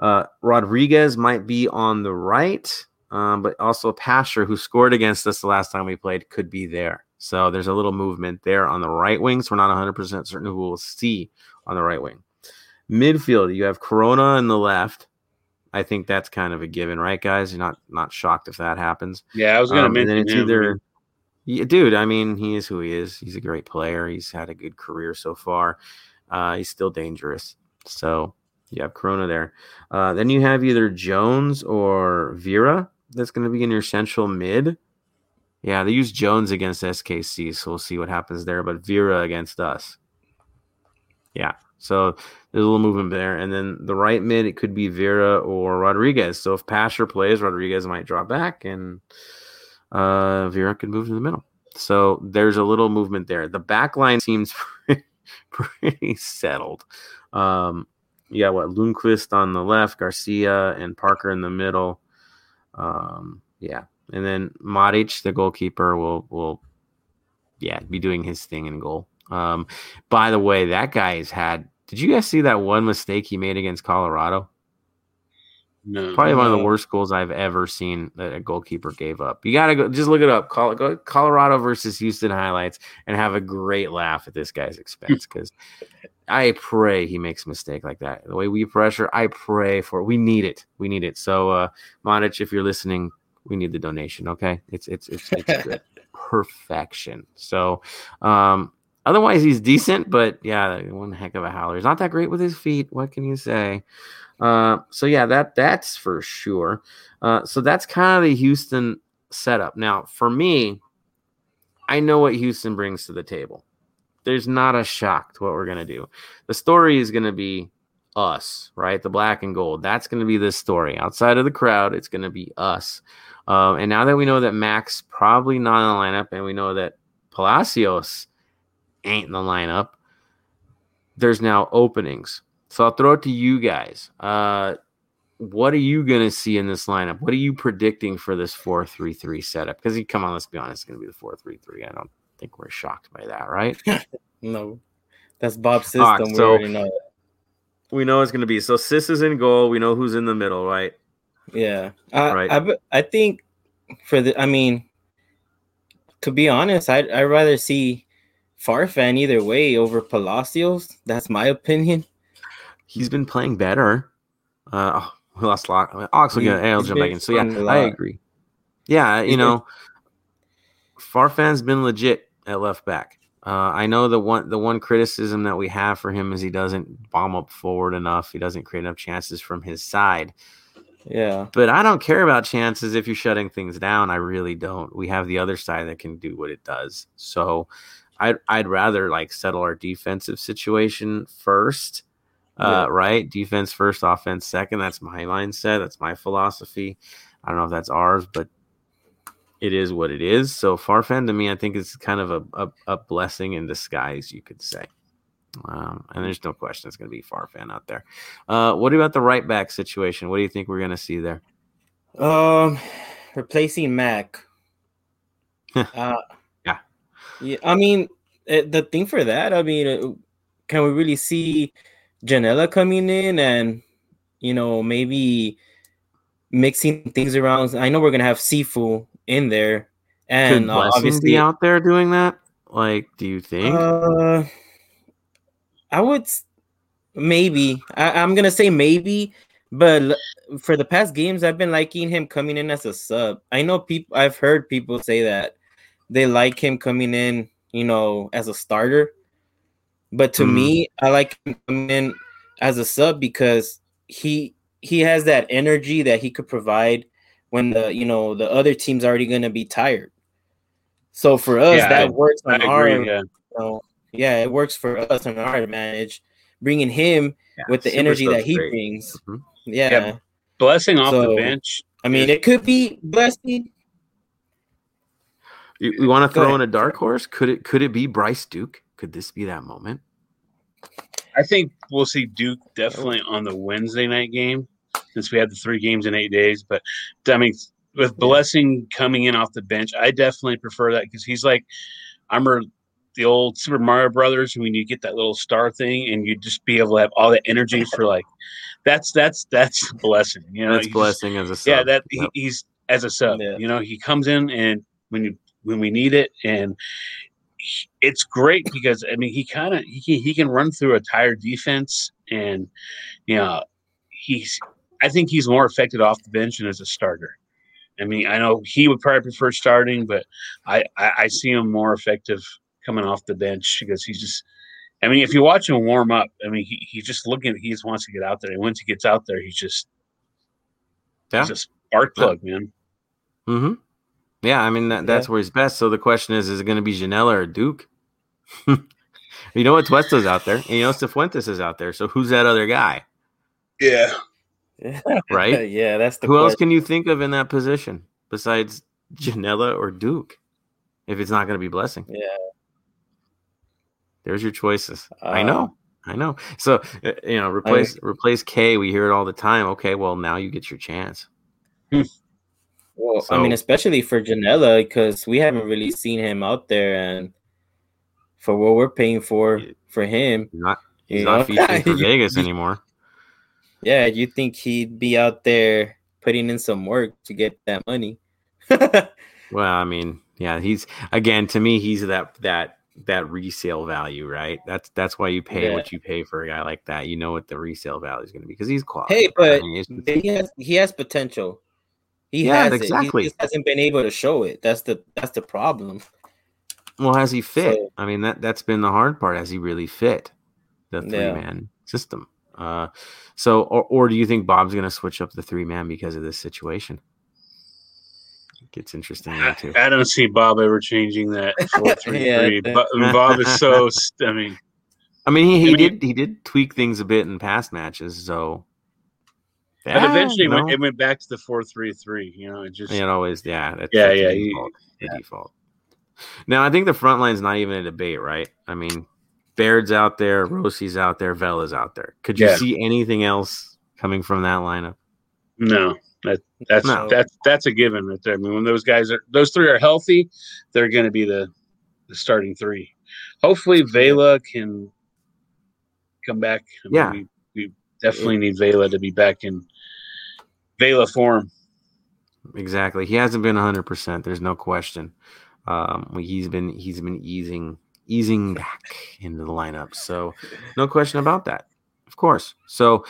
Uh, Rodriguez might be on the right um, but also a Pasher, who scored against us the last time we played, could be there. So there's a little movement there on the right wing. So we're not 100% certain who we'll see on the right wing. Midfield, you have Corona on the left. I think that's kind of a given, right, guys? You're not not shocked if that happens. Yeah, I was going to um, mention it's him. either, yeah, dude. I mean, he is who he is. He's a great player. He's had a good career so far. Uh, he's still dangerous. So you have Corona there. Uh, then you have either Jones or Vera that's going to be in your central mid. Yeah, they use Jones against SKC, so we'll see what happens there. But Vera against us. Yeah, so there's a little movement there. And then the right mid, it could be Vera or Rodriguez. So if Pasher plays, Rodriguez might drop back and uh, Vera could move to the middle. So there's a little movement there. The back line seems pretty, pretty settled. Um, yeah, what Lundqvist on the left, Garcia and Parker in the middle. Um, yeah, and then Maric, the goalkeeper, will will yeah be doing his thing in goal. Um, by the way, that guy has had. Did you guys see that one mistake he made against Colorado? No, probably one of the worst goals I've ever seen that a goalkeeper gave up. You gotta go, just look it up. Colorado versus Houston highlights and have a great laugh at this guy's expense because I pray he makes a mistake like that. The way we pressure, I pray for it. We need it. We need it. So, uh, Monic, if you're listening, we need the donation. Okay, it's it's it's, it's perfection. So, um, otherwise he's decent, but yeah, one heck of a howler. He's not that great with his feet. What can you say? Uh, so yeah, that that's for sure. Uh, so that's kind of the Houston setup. Now, for me, I know what Houston brings to the table there's not a shock to what we're going to do. The story is going to be us, right? The black and gold. That's going to be the story. Outside of the crowd, it's going to be us. Uh, and now that we know that Max probably not in the lineup, and we know that Palacios ain't in the lineup, there's now openings. So I'll throw it to you guys. Uh, what are you going to see in this lineup? What are you predicting for this 4 3 3 setup? Because, come on, let's be honest, it's going to be the 4 3 3. I don't think we're shocked by that, right? no, that's Bob's system. Right, we so already know that. We know it's going to be so. Sis is in goal. We know who's in the middle, right? Yeah, I, right. I, I think for the. I mean, to be honest, I'd I'd rather see Farfan either way over Palacios. That's my opinion. He's been playing better. Uh, oh, we lost Lock. Ox will get I'll jump back in. So yeah, I agree. Yeah, you know, Farfan's been legit at left back. Uh, I know the one the one criticism that we have for him is he doesn't bomb up forward enough. He doesn't create enough chances from his side. Yeah. But I don't care about chances if you're shutting things down. I really don't. We have the other side that can do what it does. So I'd I'd rather like settle our defensive situation first. Uh, yeah. right? Defense first, offense second. That's my mindset. That's my philosophy. I don't know if that's ours, but it is what it is. So Farfan to me, I think is kind of a, a, a blessing in disguise, you could say. Um, and there's no question it's going to be Farfan out there. Uh, what about the right back situation? What do you think we're going to see there? Um, replacing Mac. uh, yeah, yeah. I mean, eh, the thing for that, I mean, uh, can we really see Ginella coming in and you know maybe mixing things around? I know we're gonna have Cifu in there, and Could uh, obviously out there doing that. Like, do you think? Uh, I would maybe. I, I'm gonna say maybe, but for the past games, I've been liking him coming in as a sub. I know people. I've heard people say that they like him coming in, you know, as a starter. But to mm. me, I like him coming in as a sub because he he has that energy that he could provide when the you know the other team's already going to be tired. So for us, yeah, that I, works on our yeah. You know, yeah, it works for us on our advantage, bringing him yeah, with the energy that he great. brings. Mm-hmm. Yeah. yeah. blessing off so, the bench. I mean, it could be blessing. You, you want to throw in a dark horse? Could it could it be Bryce Duke? Could this be that moment? I think we'll see Duke definitely on the Wednesday night game since we had the three games in eight days. But I mean, with Blessing coming in off the bench, I definitely prefer that because he's like, I remember the old Super Mario Brothers when you get that little star thing and you just be able to have all the energy for like, that's that's that's blessing. You know, that's blessing just, as a sub. Yeah, that yep. he, he's as a sub. Yeah. You know, he comes in and when you when we need it and it's great because I mean he kind of he, he can run through a tired defense and you know he's I think he's more effective off the bench than as a starter. I mean, I know he would probably prefer starting, but I, I, I see him more effective coming off the bench because he's just. I mean, if you watch him warm up, I mean, he, he's just looking. He just wants to get out there, and once he gets out there, he's just yeah. he's a spark plug, yeah. man. Mm-hmm. Yeah, I mean that, that's yeah. where he's best. So the question is, is it going to be Ginella or Duke? you know what Tuesto's out there, and you know Cifuentes is out there. So who's that other guy? Yeah, right? yeah, that's the. Who question. else can you think of in that position besides Ginella or Duke? If it's not going to be Blessing, yeah. There's your choices. Uh, I know, I know. So uh, you know, replace I, replace K. We hear it all the time. Okay, well now you get your chance. Hmm. Well, so, I mean, especially for Ginella, because we haven't really seen him out there, and for what we're paying for for him, not he's not featuring for Vegas anymore. Yeah, you think he'd be out there putting in some work to get that money? well, I mean, yeah, he's again to me, he's that that that resale value, right? That's that's why you pay yeah. what you pay for a guy like that. You know what the resale value is going to be because he's quality. Hey, but I mean, he has he has potential. He yeah, has exactly. It. He just hasn't been able to show it. That's the that's the problem. Well, has he fit? So, I mean that that's been the hard part. Has he really fit the three yeah. man system? Uh, so, or, or do you think Bob's going to switch up the three man because of this situation? It gets interesting there too. I, I don't see Bob ever changing that four three yeah, three. But Bob is so. I mean, I mean, he, he I mean, did he did tweak things a bit in past matches, so. Yeah, but eventually, it went, it went, back to the four three three. You know, it just it always yeah that's, yeah that's yeah, the default, yeah. The default. Now I think the front line's not even a debate, right? I mean, Baird's out there, Rossi's out there, Vela's out there. Could you yeah. see anything else coming from that lineup? No, that, that's no. that's that's a given right there. I mean, when those guys are those three are healthy, they're going to be the, the starting three. Hopefully, Vela can come back. I yeah, we, we, definitely need Vela to be back in Vela form. Exactly, he hasn't been 100. percent There's no question. Um, he's been he's been easing easing back into the lineup. So no question about that. Of course. So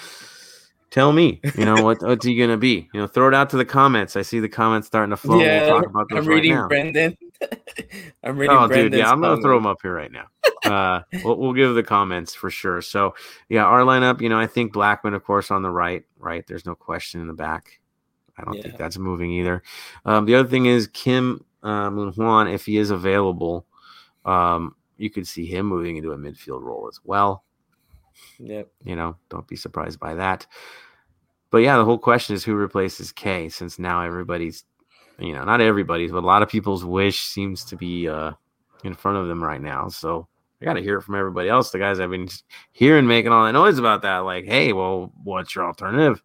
tell me, you know, what what's he gonna be? You know, throw it out to the comments. I see the comments starting to flow. Yeah, we'll talk about I'm reading right Brendan. I'm reading. Oh, Brendan's dude, yeah, I'm gonna throw them up here right now. Uh, we'll, we'll give the comments for sure. So, yeah, our lineup. You know, I think Blackmon, of course, on the right. Right, there's no question in the back. I don't yeah. think that's moving either. Um, the other thing is Kim uh, Moon Hwan, if he is available, um, you could see him moving into a midfield role as well. Yep. You know, don't be surprised by that. But yeah, the whole question is who replaces K since now everybody's, you know, not everybody's, but a lot of people's wish seems to be uh, in front of them right now. So I got to hear it from everybody else. The guys I've been hearing making all that noise about that, like, hey, well, what's your alternative?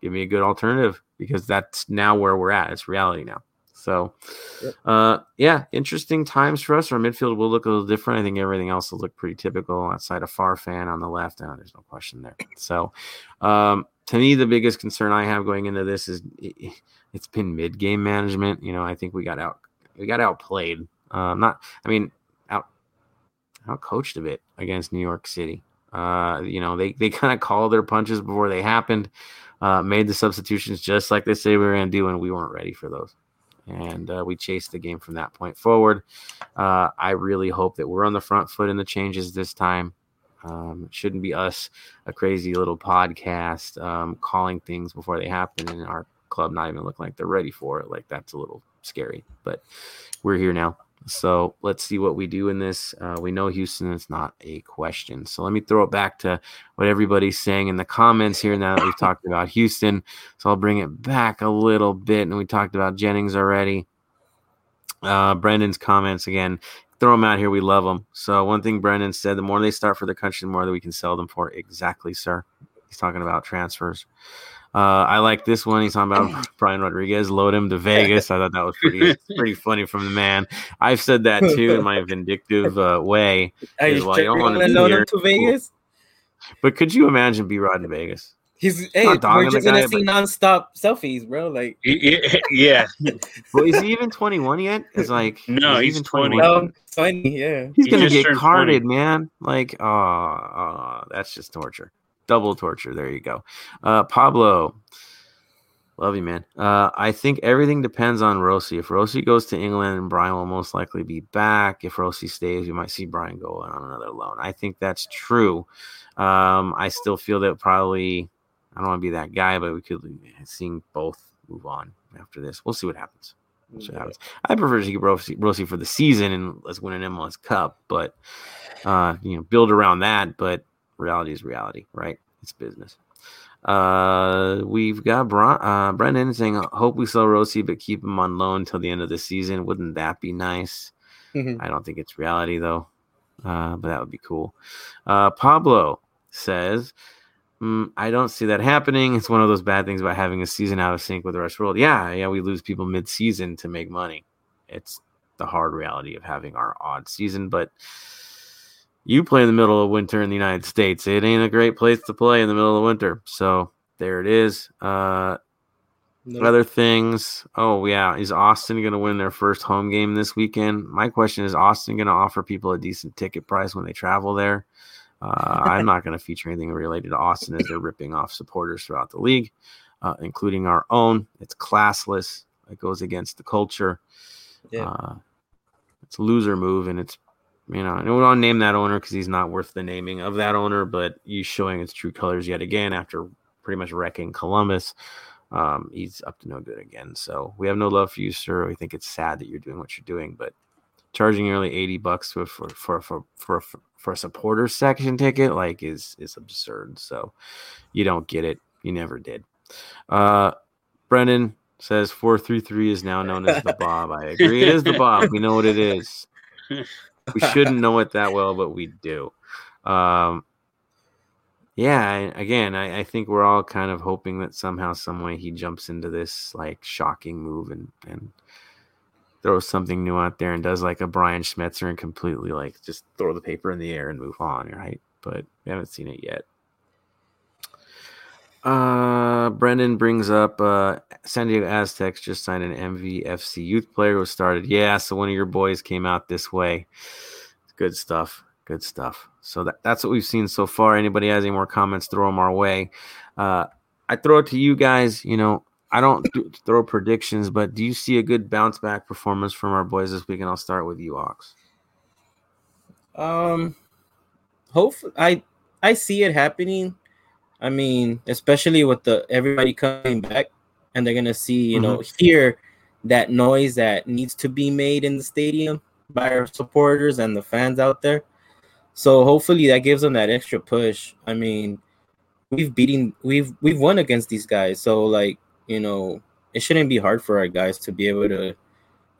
Give me a good alternative because that's now where we're at. It's reality now. So, uh, yeah, interesting times for us. Our midfield will look a little different. I think everything else will look pretty typical outside of Farfan on the left. Uh, there's no question there. So, um, to me, the biggest concern I have going into this is it, has been mid game management. You know, I think we got out we got outplayed. Uh, not, I mean, out out coached a bit against New York City. Uh, you know, they they kind of called their punches before they happened. Uh, made the substitutions just like they say we were going to do, and we weren't ready for those and uh, we chased the game from that point forward. Uh, I really hope that we're on the front foot in the changes this time. Um, shouldn't be us, a crazy little podcast, um, calling things before they happen, and our club not even looking like they're ready for it. Like that's a little scary, but we're here now. So let's see what we do in this. Uh, we know Houston is not a question. So let me throw it back to what everybody's saying in the comments here now that we've talked about Houston. So I'll bring it back a little bit. And we talked about Jennings already. Uh, Brendan's comments again. Throw them out here. We love them. So one thing Brendan said: the more they start for the country, the more that we can sell them for. Exactly, sir. He's talking about transfers. Uh, I like this one. He's talking about Brian Rodriguez. Load him to Vegas. I thought that was pretty pretty funny from the man. I've said that too in my vindictive uh, way. Are you, well, you don't want to load him to Vegas? But could you imagine B Rod in Vegas? He's hey, we're just gonna see nonstop selfies, bro. Like, yeah. well, is he even 21 yet? It's like no, he's, he's 20. 21. 20, yeah. He's he gonna get carded, 20. man. Like, oh, oh, that's just torture double torture. There you go. Uh, Pablo, love you, man. Uh, I think everything depends on Rossi. If Rossi goes to England, and Brian will most likely be back. If Rossi stays, you might see Brian go on another loan. I think that's true. Um, I still feel that probably I don't want to be that guy, but we could seeing both move on after this. We'll see what happens. We'll see what happens. I prefer to keep Rossi, Rossi for the season and let's win an MLS Cup, but uh, you know, build around that. But reality is reality, right? It's business. Uh, we've got Bron- uh, Brendan saying, "Hope we sell Rossi, but keep him on loan till the end of the season. Wouldn't that be nice?" Mm-hmm. I don't think it's reality though, uh, but that would be cool. Uh, Pablo says, mm, "I don't see that happening. It's one of those bad things about having a season out of sync with the rest of the world. Yeah, yeah, we lose people mid-season to make money. It's the hard reality of having our odd season, but." You play in the middle of winter in the United States. It ain't a great place to play in the middle of winter. So there it is. Uh, nope. Other things. Oh yeah, is Austin going to win their first home game this weekend? My question is: Austin going to offer people a decent ticket price when they travel there? Uh, I'm not going to feature anything related to Austin as they're ripping off supporters throughout the league, uh, including our own. It's classless. It goes against the culture. Yeah. Uh, it's a loser move, and it's you know, I don't want to name that owner because he's not worth the naming of that owner, but he's showing his true colors yet again after pretty much wrecking Columbus. Um, he's up to no good again. So we have no love for you, sir. We think it's sad that you're doing what you're doing, but charging nearly 80 bucks for for for for for, for a supporter section ticket like is is absurd. So you don't get it. You never did. Uh Brendan says 433 is now known as the Bob. I agree. It is the Bob. We know what it is. we shouldn't know it that well, but we do. Um, yeah, again, I, I, think we're all kind of hoping that somehow, some way, he jumps into this like shocking move and and throws something new out there and does like a Brian Schmetzer and completely like just throw the paper in the air and move on, right? But we haven't seen it yet. Uh, Brendan brings up uh, San Diego Aztecs just signed an MVFC youth player who started. Yeah, so one of your boys came out this way. Good stuff. Good stuff. So that, that's what we've seen so far. Anybody has any more comments, throw them our way. Uh, I throw it to you guys. You know, I don't throw predictions, but do you see a good bounce back performance from our boys this week? And I'll start with you, Ox. Um, hopefully, I I see it happening. I mean, especially with the everybody coming back, and they're gonna see, you mm-hmm. know, hear that noise that needs to be made in the stadium by our supporters and the fans out there. So hopefully that gives them that extra push. I mean, we've beaten we've we've won against these guys. So like, you know, it shouldn't be hard for our guys to be able to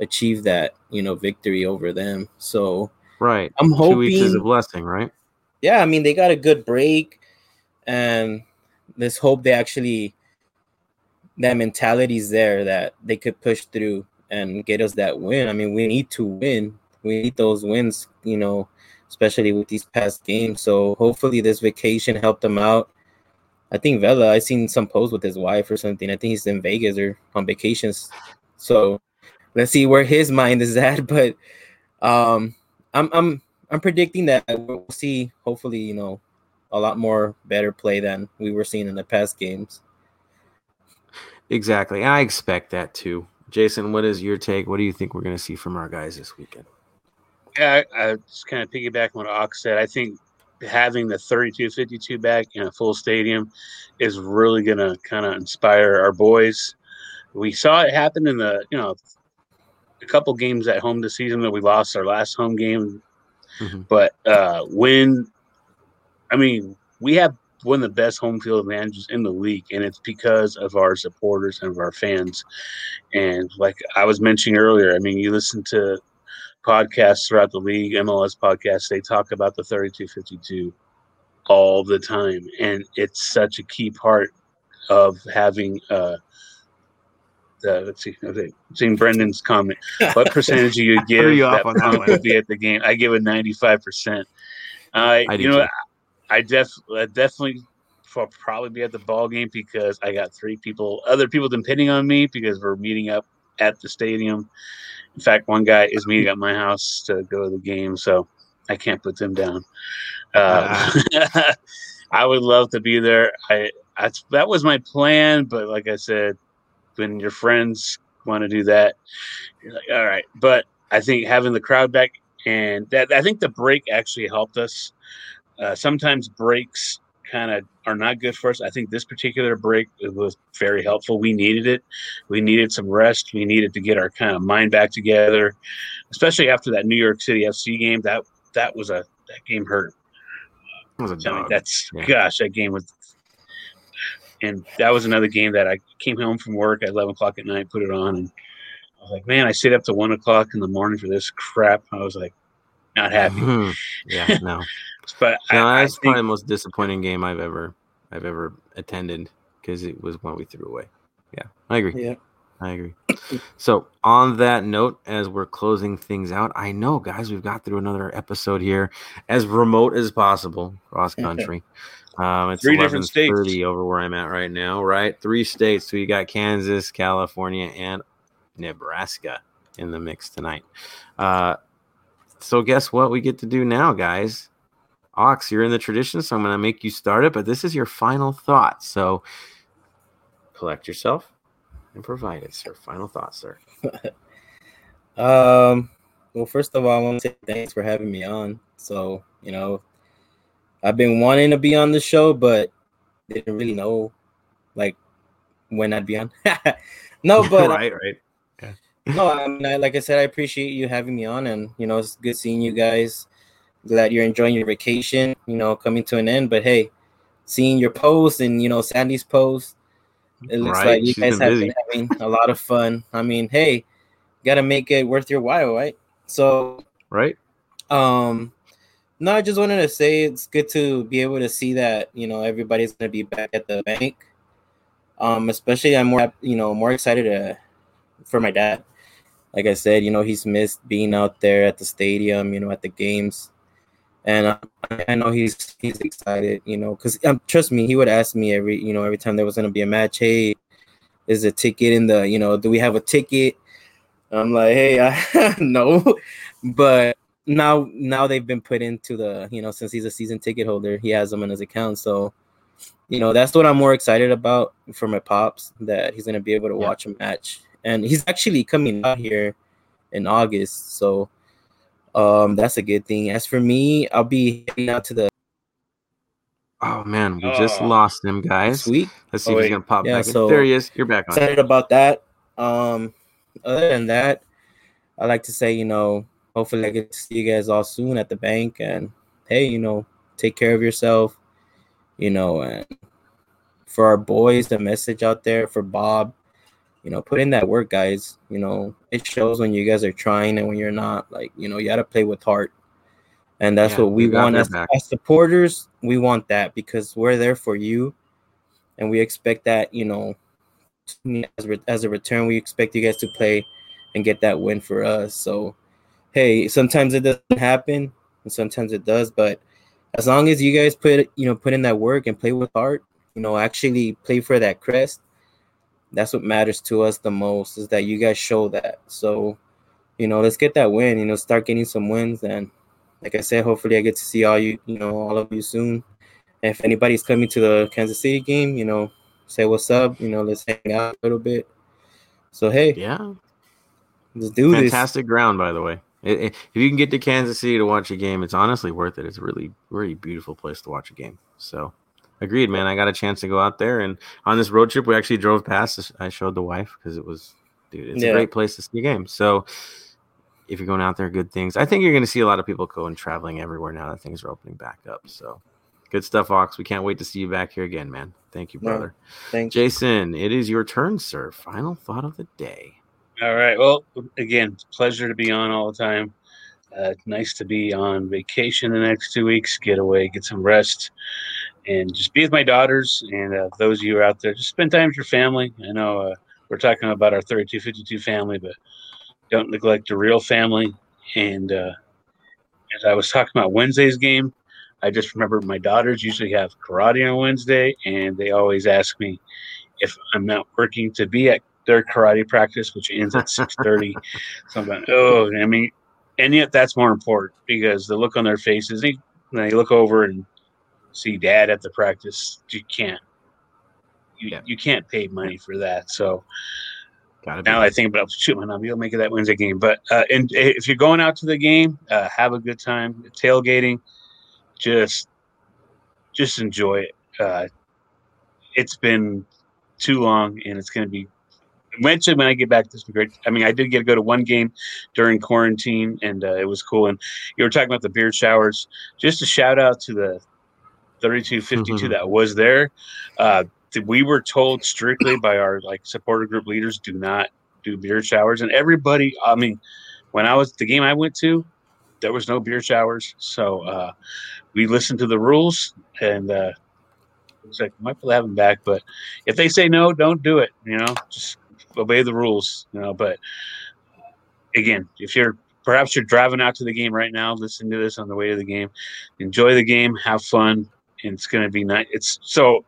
achieve that, you know, victory over them. So right. I'm hoping Two weeks is a blessing, right? Yeah, I mean they got a good break and let's hope they actually that mentality is there that they could push through and get us that win. I mean, we need to win. We need those wins, you know, especially with these past games. So hopefully this vacation helped them out. I think Vela, I seen some post with his wife or something. I think he's in Vegas or on vacations. So let's see where his mind is at. But um I'm I'm I'm predicting that we'll see hopefully, you know, a lot more better play than we were seeing in the past games. Exactly. I expect that too. Jason, what is your take? What do you think we're going to see from our guys this weekend? Yeah, I, I just kind of piggyback on what Ox said. I think having the 32-52 back in a full stadium is really going to kind of inspire our boys. We saw it happen in the, you know, a couple games at home this season that we lost our last home game. Mm-hmm. But uh, when, I mean, we have one of the best home field advantages in the league, and it's because of our supporters and of our fans. And like I was mentioning earlier, I mean, you listen to podcasts throughout the league, MLS podcasts, they talk about the 3252 all the time. And it's such a key part of having uh the, let's see, okay, seeing Brendan's comment. What percentage do you give you that, that would be at the game? I give it ninety five percent. I, you know, I, def, I definitely will probably be at the ball game because I got three people, other people depending on me because we're meeting up at the stadium. In fact, one guy is meeting at my house to go to the game, so I can't put them down. Uh, I would love to be there. I, I that was my plan, but like I said, when your friends want to do that, you're like, all right. But I think having the crowd back and that I think the break actually helped us. Uh, sometimes breaks kind of are not good for us. I think this particular break was very helpful. We needed it. We needed some rest. We needed to get our kind of mind back together, especially after that New York City FC game. That that was a that game hurt. was a dog. That's yeah. gosh, that game was. And that was another game that I came home from work at eleven o'clock at night, put it on, and I was like, "Man, I stayed up to one o'clock in the morning for this crap." I was like, not happy. yeah, no. But no, I, that's I probably the most disappointing game I've ever I've ever attended because it was one we threw away. Yeah, I agree. Yeah, I agree. So on that note, as we're closing things out, I know, guys, we've got through another episode here as remote as possible cross country. Um, it's three different states over where I'm at right now. Right, three states. So you got Kansas, California, and Nebraska in the mix tonight. Uh, so guess what we get to do now, guys? Ox, you're in the tradition, so I'm going to make you start it, but this is your final thought. So collect yourself and provide it, sir. Final thought, sir. um, well, first of all, I want to say thanks for having me on. So, you know, I've been wanting to be on the show, but didn't really know like when I'd be on. no, but right, right. Yeah. No, I mean, I, like I said, I appreciate you having me on, and you know, it's good seeing you guys glad you're enjoying your vacation, you know, coming to an end. But hey, seeing your post and you know Sandy's post, it looks right. like you She's guys have busy. been having a lot of fun. I mean, hey, gotta make it worth your while, right? So right. Um no, I just wanted to say it's good to be able to see that, you know, everybody's gonna be back at the bank. Um, especially I'm more you know, more excited to, for my dad. Like I said, you know, he's missed being out there at the stadium, you know, at the games and uh, I know he's he's excited, you know, because um, trust me, he would ask me every you know every time there was gonna be a match, hey, is a ticket in the you know, do we have a ticket? I'm like, hey, I no, but now now they've been put into the you know since he's a season ticket holder, he has them in his account. So you know that's what I'm more excited about for my pops that he's gonna be able to yeah. watch a match, and he's actually coming out here in August. So um, that's a good thing. As for me, I'll be heading out to the. Oh man, we just oh. lost him, guys. Sweet. Let's see oh, if he's gonna pop yeah, back. So there he is. You're back on. Excited about that. Um, other than that, I like to say, you know, hopefully I get to see you guys all soon at the bank. And hey, you know, take care of yourself. You know, and for our boys, the message out there for Bob, you know, put in that work, guys. You know, it shows when you guys are trying and when you're not. Like, you know, you got to play with heart. And that's yeah, what we want as, as supporters. We want that because we're there for you. And we expect that, you know, as, re- as a return, we expect you guys to play and get that win for us. So, hey, sometimes it doesn't happen and sometimes it does. But as long as you guys put, you know, put in that work and play with heart, you know, actually play for that crest that's what matters to us the most is that you guys show that. So, you know, let's get that win. You know, start getting some wins, and like I said, hopefully I get to see all you, you know, all of you soon. And if anybody's coming to the Kansas City game, you know, say what's up. You know, let's hang out a little bit. So hey, yeah, let's do Fantastic this. Fantastic ground, by the way. It, it, if you can get to Kansas City to watch a game, it's honestly worth it. It's a really, really beautiful place to watch a game. So agreed, man. I got a chance to go out there, and on this road trip, we actually drove past. I showed the wife because it was, dude, it's yeah. a great place to see a game. So if you're going out there, good things. I think you're going to see a lot of people going traveling everywhere now that things are opening back up. So good stuff, Ox. We can't wait to see you back here again, man. Thank you, brother. No, thanks, Jason. It is your turn, sir. Final thought of the day. All right. Well, again, pleasure to be on all the time. Uh, nice to be on vacation the next two weeks, get away, get some rest and just be with my daughters and uh, those of you out there. Just spend time with your family. I know uh, we're talking about our 3252 family, but don't neglect the real family. And uh, as I was talking about Wednesday's game, I just remember my daughters usually have karate on Wednesday, and they always ask me if I'm not working to be at their karate practice, which ends at 6:30. so I'm going, oh, I mean, and yet that's more important because the look on their faces. They, they look over and see dad at the practice. You can't. You, yeah. you can't pay money for that. So now I think about shoot, man, I'll be able to make it that Wednesday game. But uh, and if you're going out to the game, uh, have a good time tailgating. Just just enjoy it. Uh, it's been too long, and it's going to be. Eventually, when I get back, this will be great. I mean, I did get to go to one game during quarantine, and uh, it was cool. And you were talking about the beard showers. Just a shout out to the 3252 mm-hmm. that was there. Uh, we were told strictly by our like supporter group leaders do not do beer showers, and everybody. I mean, when I was the game I went to, there was no beer showers, so uh, we listened to the rules, and uh, it's like might be have them back, but if they say no, don't do it. You know, just obey the rules. You know, but again, if you're perhaps you're driving out to the game right now, listen to this on the way to the game. Enjoy the game, have fun, and it's going to be nice. It's so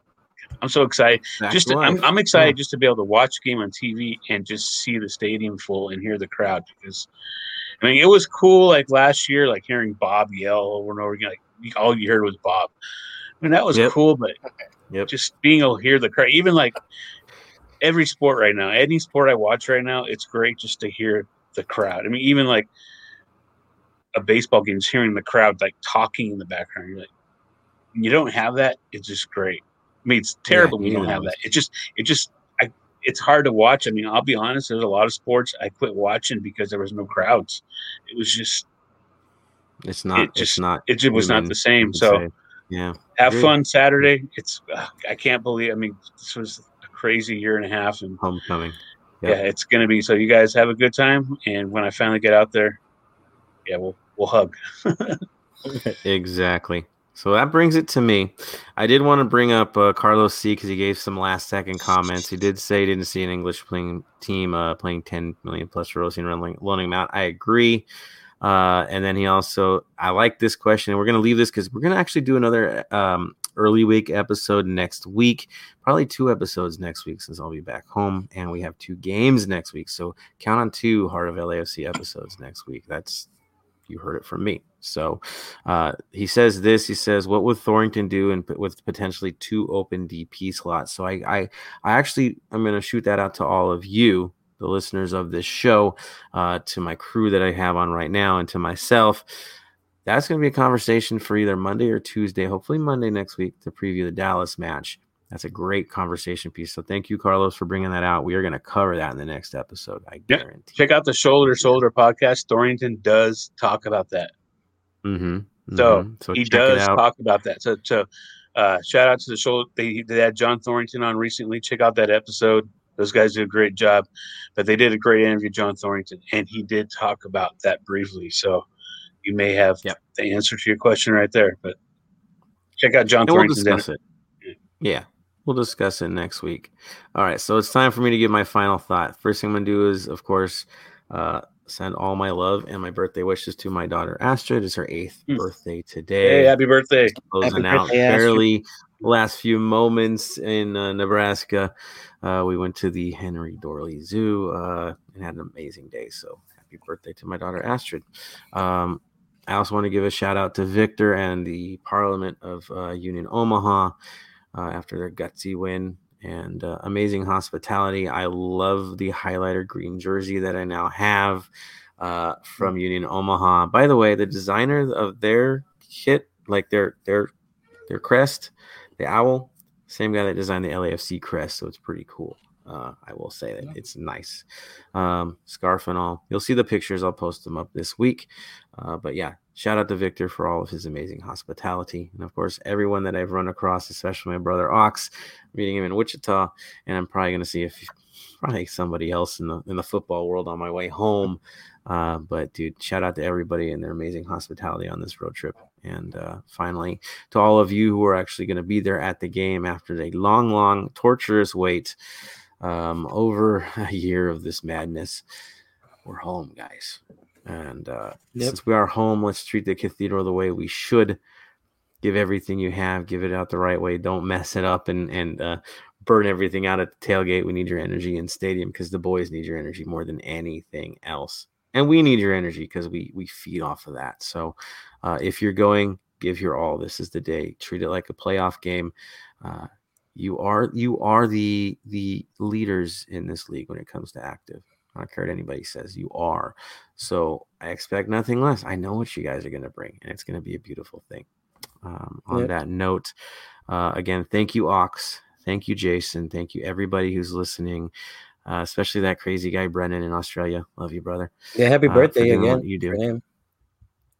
I'm so excited. That's just I'm, I'm, excited yeah. just to be able to watch the game on TV and just see the stadium full and hear the crowd because I mean it was cool like last year like hearing Bob yell over and over again like all you heard was Bob. I mean that was yep. cool, but yep. just being able to hear the crowd, even like every sport right now, any sport I watch right now, it's great just to hear the crowd. I mean even like a baseball game, just hearing the crowd like talking in the background. You're like, you don't have that, it's just great. I mean, it's terrible yeah, when you don't have that. It just, it just, I, it's hard to watch. I mean, I'll be honest. There's a lot of sports I quit watching because there was no crowds. It was just, it's not, it just, it's not, it just was not the same. So, yeah, have fun Saturday. It's, uh, I can't believe. I mean, this was a crazy year and a half, and homecoming. Yeah, it's gonna be. So you guys have a good time, and when I finally get out there, yeah, we'll we'll hug. exactly. So that brings it to me. I did want to bring up uh, Carlos C because he gave some last second comments. He did say he didn't see an English playing team uh, playing 10 million plus Rossi and loaning him out. I agree. Uh, and then he also, I like this question. And We're going to leave this because we're going to actually do another um, early week episode next week. Probably two episodes next week since I'll be back home. And we have two games next week. So count on two Heart of LAFC episodes next week. That's you heard it from me. So uh, he says this. He says, "What would Thorrington do and with potentially two open DP slots?" So I, I, I actually I'm going to shoot that out to all of you, the listeners of this show, uh, to my crew that I have on right now, and to myself. That's going to be a conversation for either Monday or Tuesday. Hopefully Monday next week to preview the Dallas match. That's a great conversation piece. So thank you, Carlos, for bringing that out. We are going to cover that in the next episode. I yeah. guarantee. Check out the Shoulder Shoulder podcast. Thorrington does talk about that. Mm-hmm. Mm-hmm. So, so, he does talk about that. So, so uh, shout out to the shoulder. They, they had John Thorrington on recently. Check out that episode. Those guys did a great job, but they did a great interview, John Thorrington, and he did talk about that briefly. So you may have yep. the answer to your question right there. But check out John and Thorrington's. We'll discuss it. Yeah. We'll discuss it next week. All right, so it's time for me to give my final thought. First thing I'm gonna do is, of course, uh, send all my love and my birthday wishes to my daughter Astrid. It's her eighth mm. birthday today. Hey, happy birthday! Closing happy out birthday, barely last few moments in uh, Nebraska. Uh, we went to the Henry Doorly Zoo uh, and had an amazing day. So happy birthday to my daughter Astrid. Um, I also want to give a shout out to Victor and the Parliament of uh, Union Omaha uh, after their gutsy win and uh, amazing hospitality. I love the highlighter green jersey that I now have uh, from Union Omaha. By the way, the designer of their kit, like their their their crest, the owl, same guy that designed the LAFC crest, so it's pretty cool. Uh, I will say that it's nice. Um, scarf and all. You'll see the pictures. I'll post them up this week. Uh, but yeah, shout out to Victor for all of his amazing hospitality. And of course, everyone that I've run across, especially my brother Ox, meeting him in Wichita. And I'm probably going to see if probably somebody else in the in the football world on my way home. Uh, but dude, shout out to everybody and their amazing hospitality on this road trip. And uh, finally, to all of you who are actually going to be there at the game after a long, long, torturous wait um, over a year of this madness. We're home, guys. And uh, yep. since we are home, let's treat the cathedral the way we should. Give everything you have, give it out the right way. Don't mess it up and and uh, burn everything out at the tailgate. We need your energy in stadium because the boys need your energy more than anything else, and we need your energy because we we feed off of that. So, uh, if you're going, give your all. This is the day. Treat it like a playoff game. Uh, you are you are the the leaders in this league when it comes to active. I don't care what anybody says. You are. So I expect nothing less. I know what you guys are going to bring, and it's going to be a beautiful thing. Um, on yep. that note, uh, again, thank you, Ox. Thank you, Jason. Thank you, everybody who's listening, uh, especially that crazy guy, Brennan in Australia. Love you, brother. Yeah, happy uh, birthday again. You do.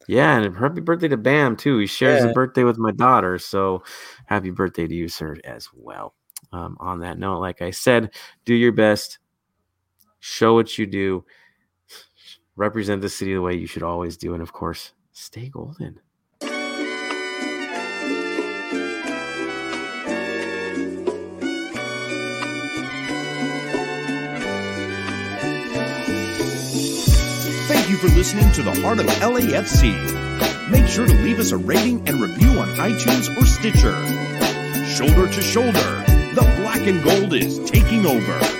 Yeah, and happy birthday to Bam too. He shares yeah. a birthday with my daughter, so happy birthday to you, sir, as well. Um, on that note, like I said, do your best, show what you do, represent the city the way you should always do, and of course, stay golden. Thank you for listening to the Heart of LAFC. Make sure to leave us a rating and review on iTunes or Stitcher. Shoulder to shoulder, the black and gold is taking over.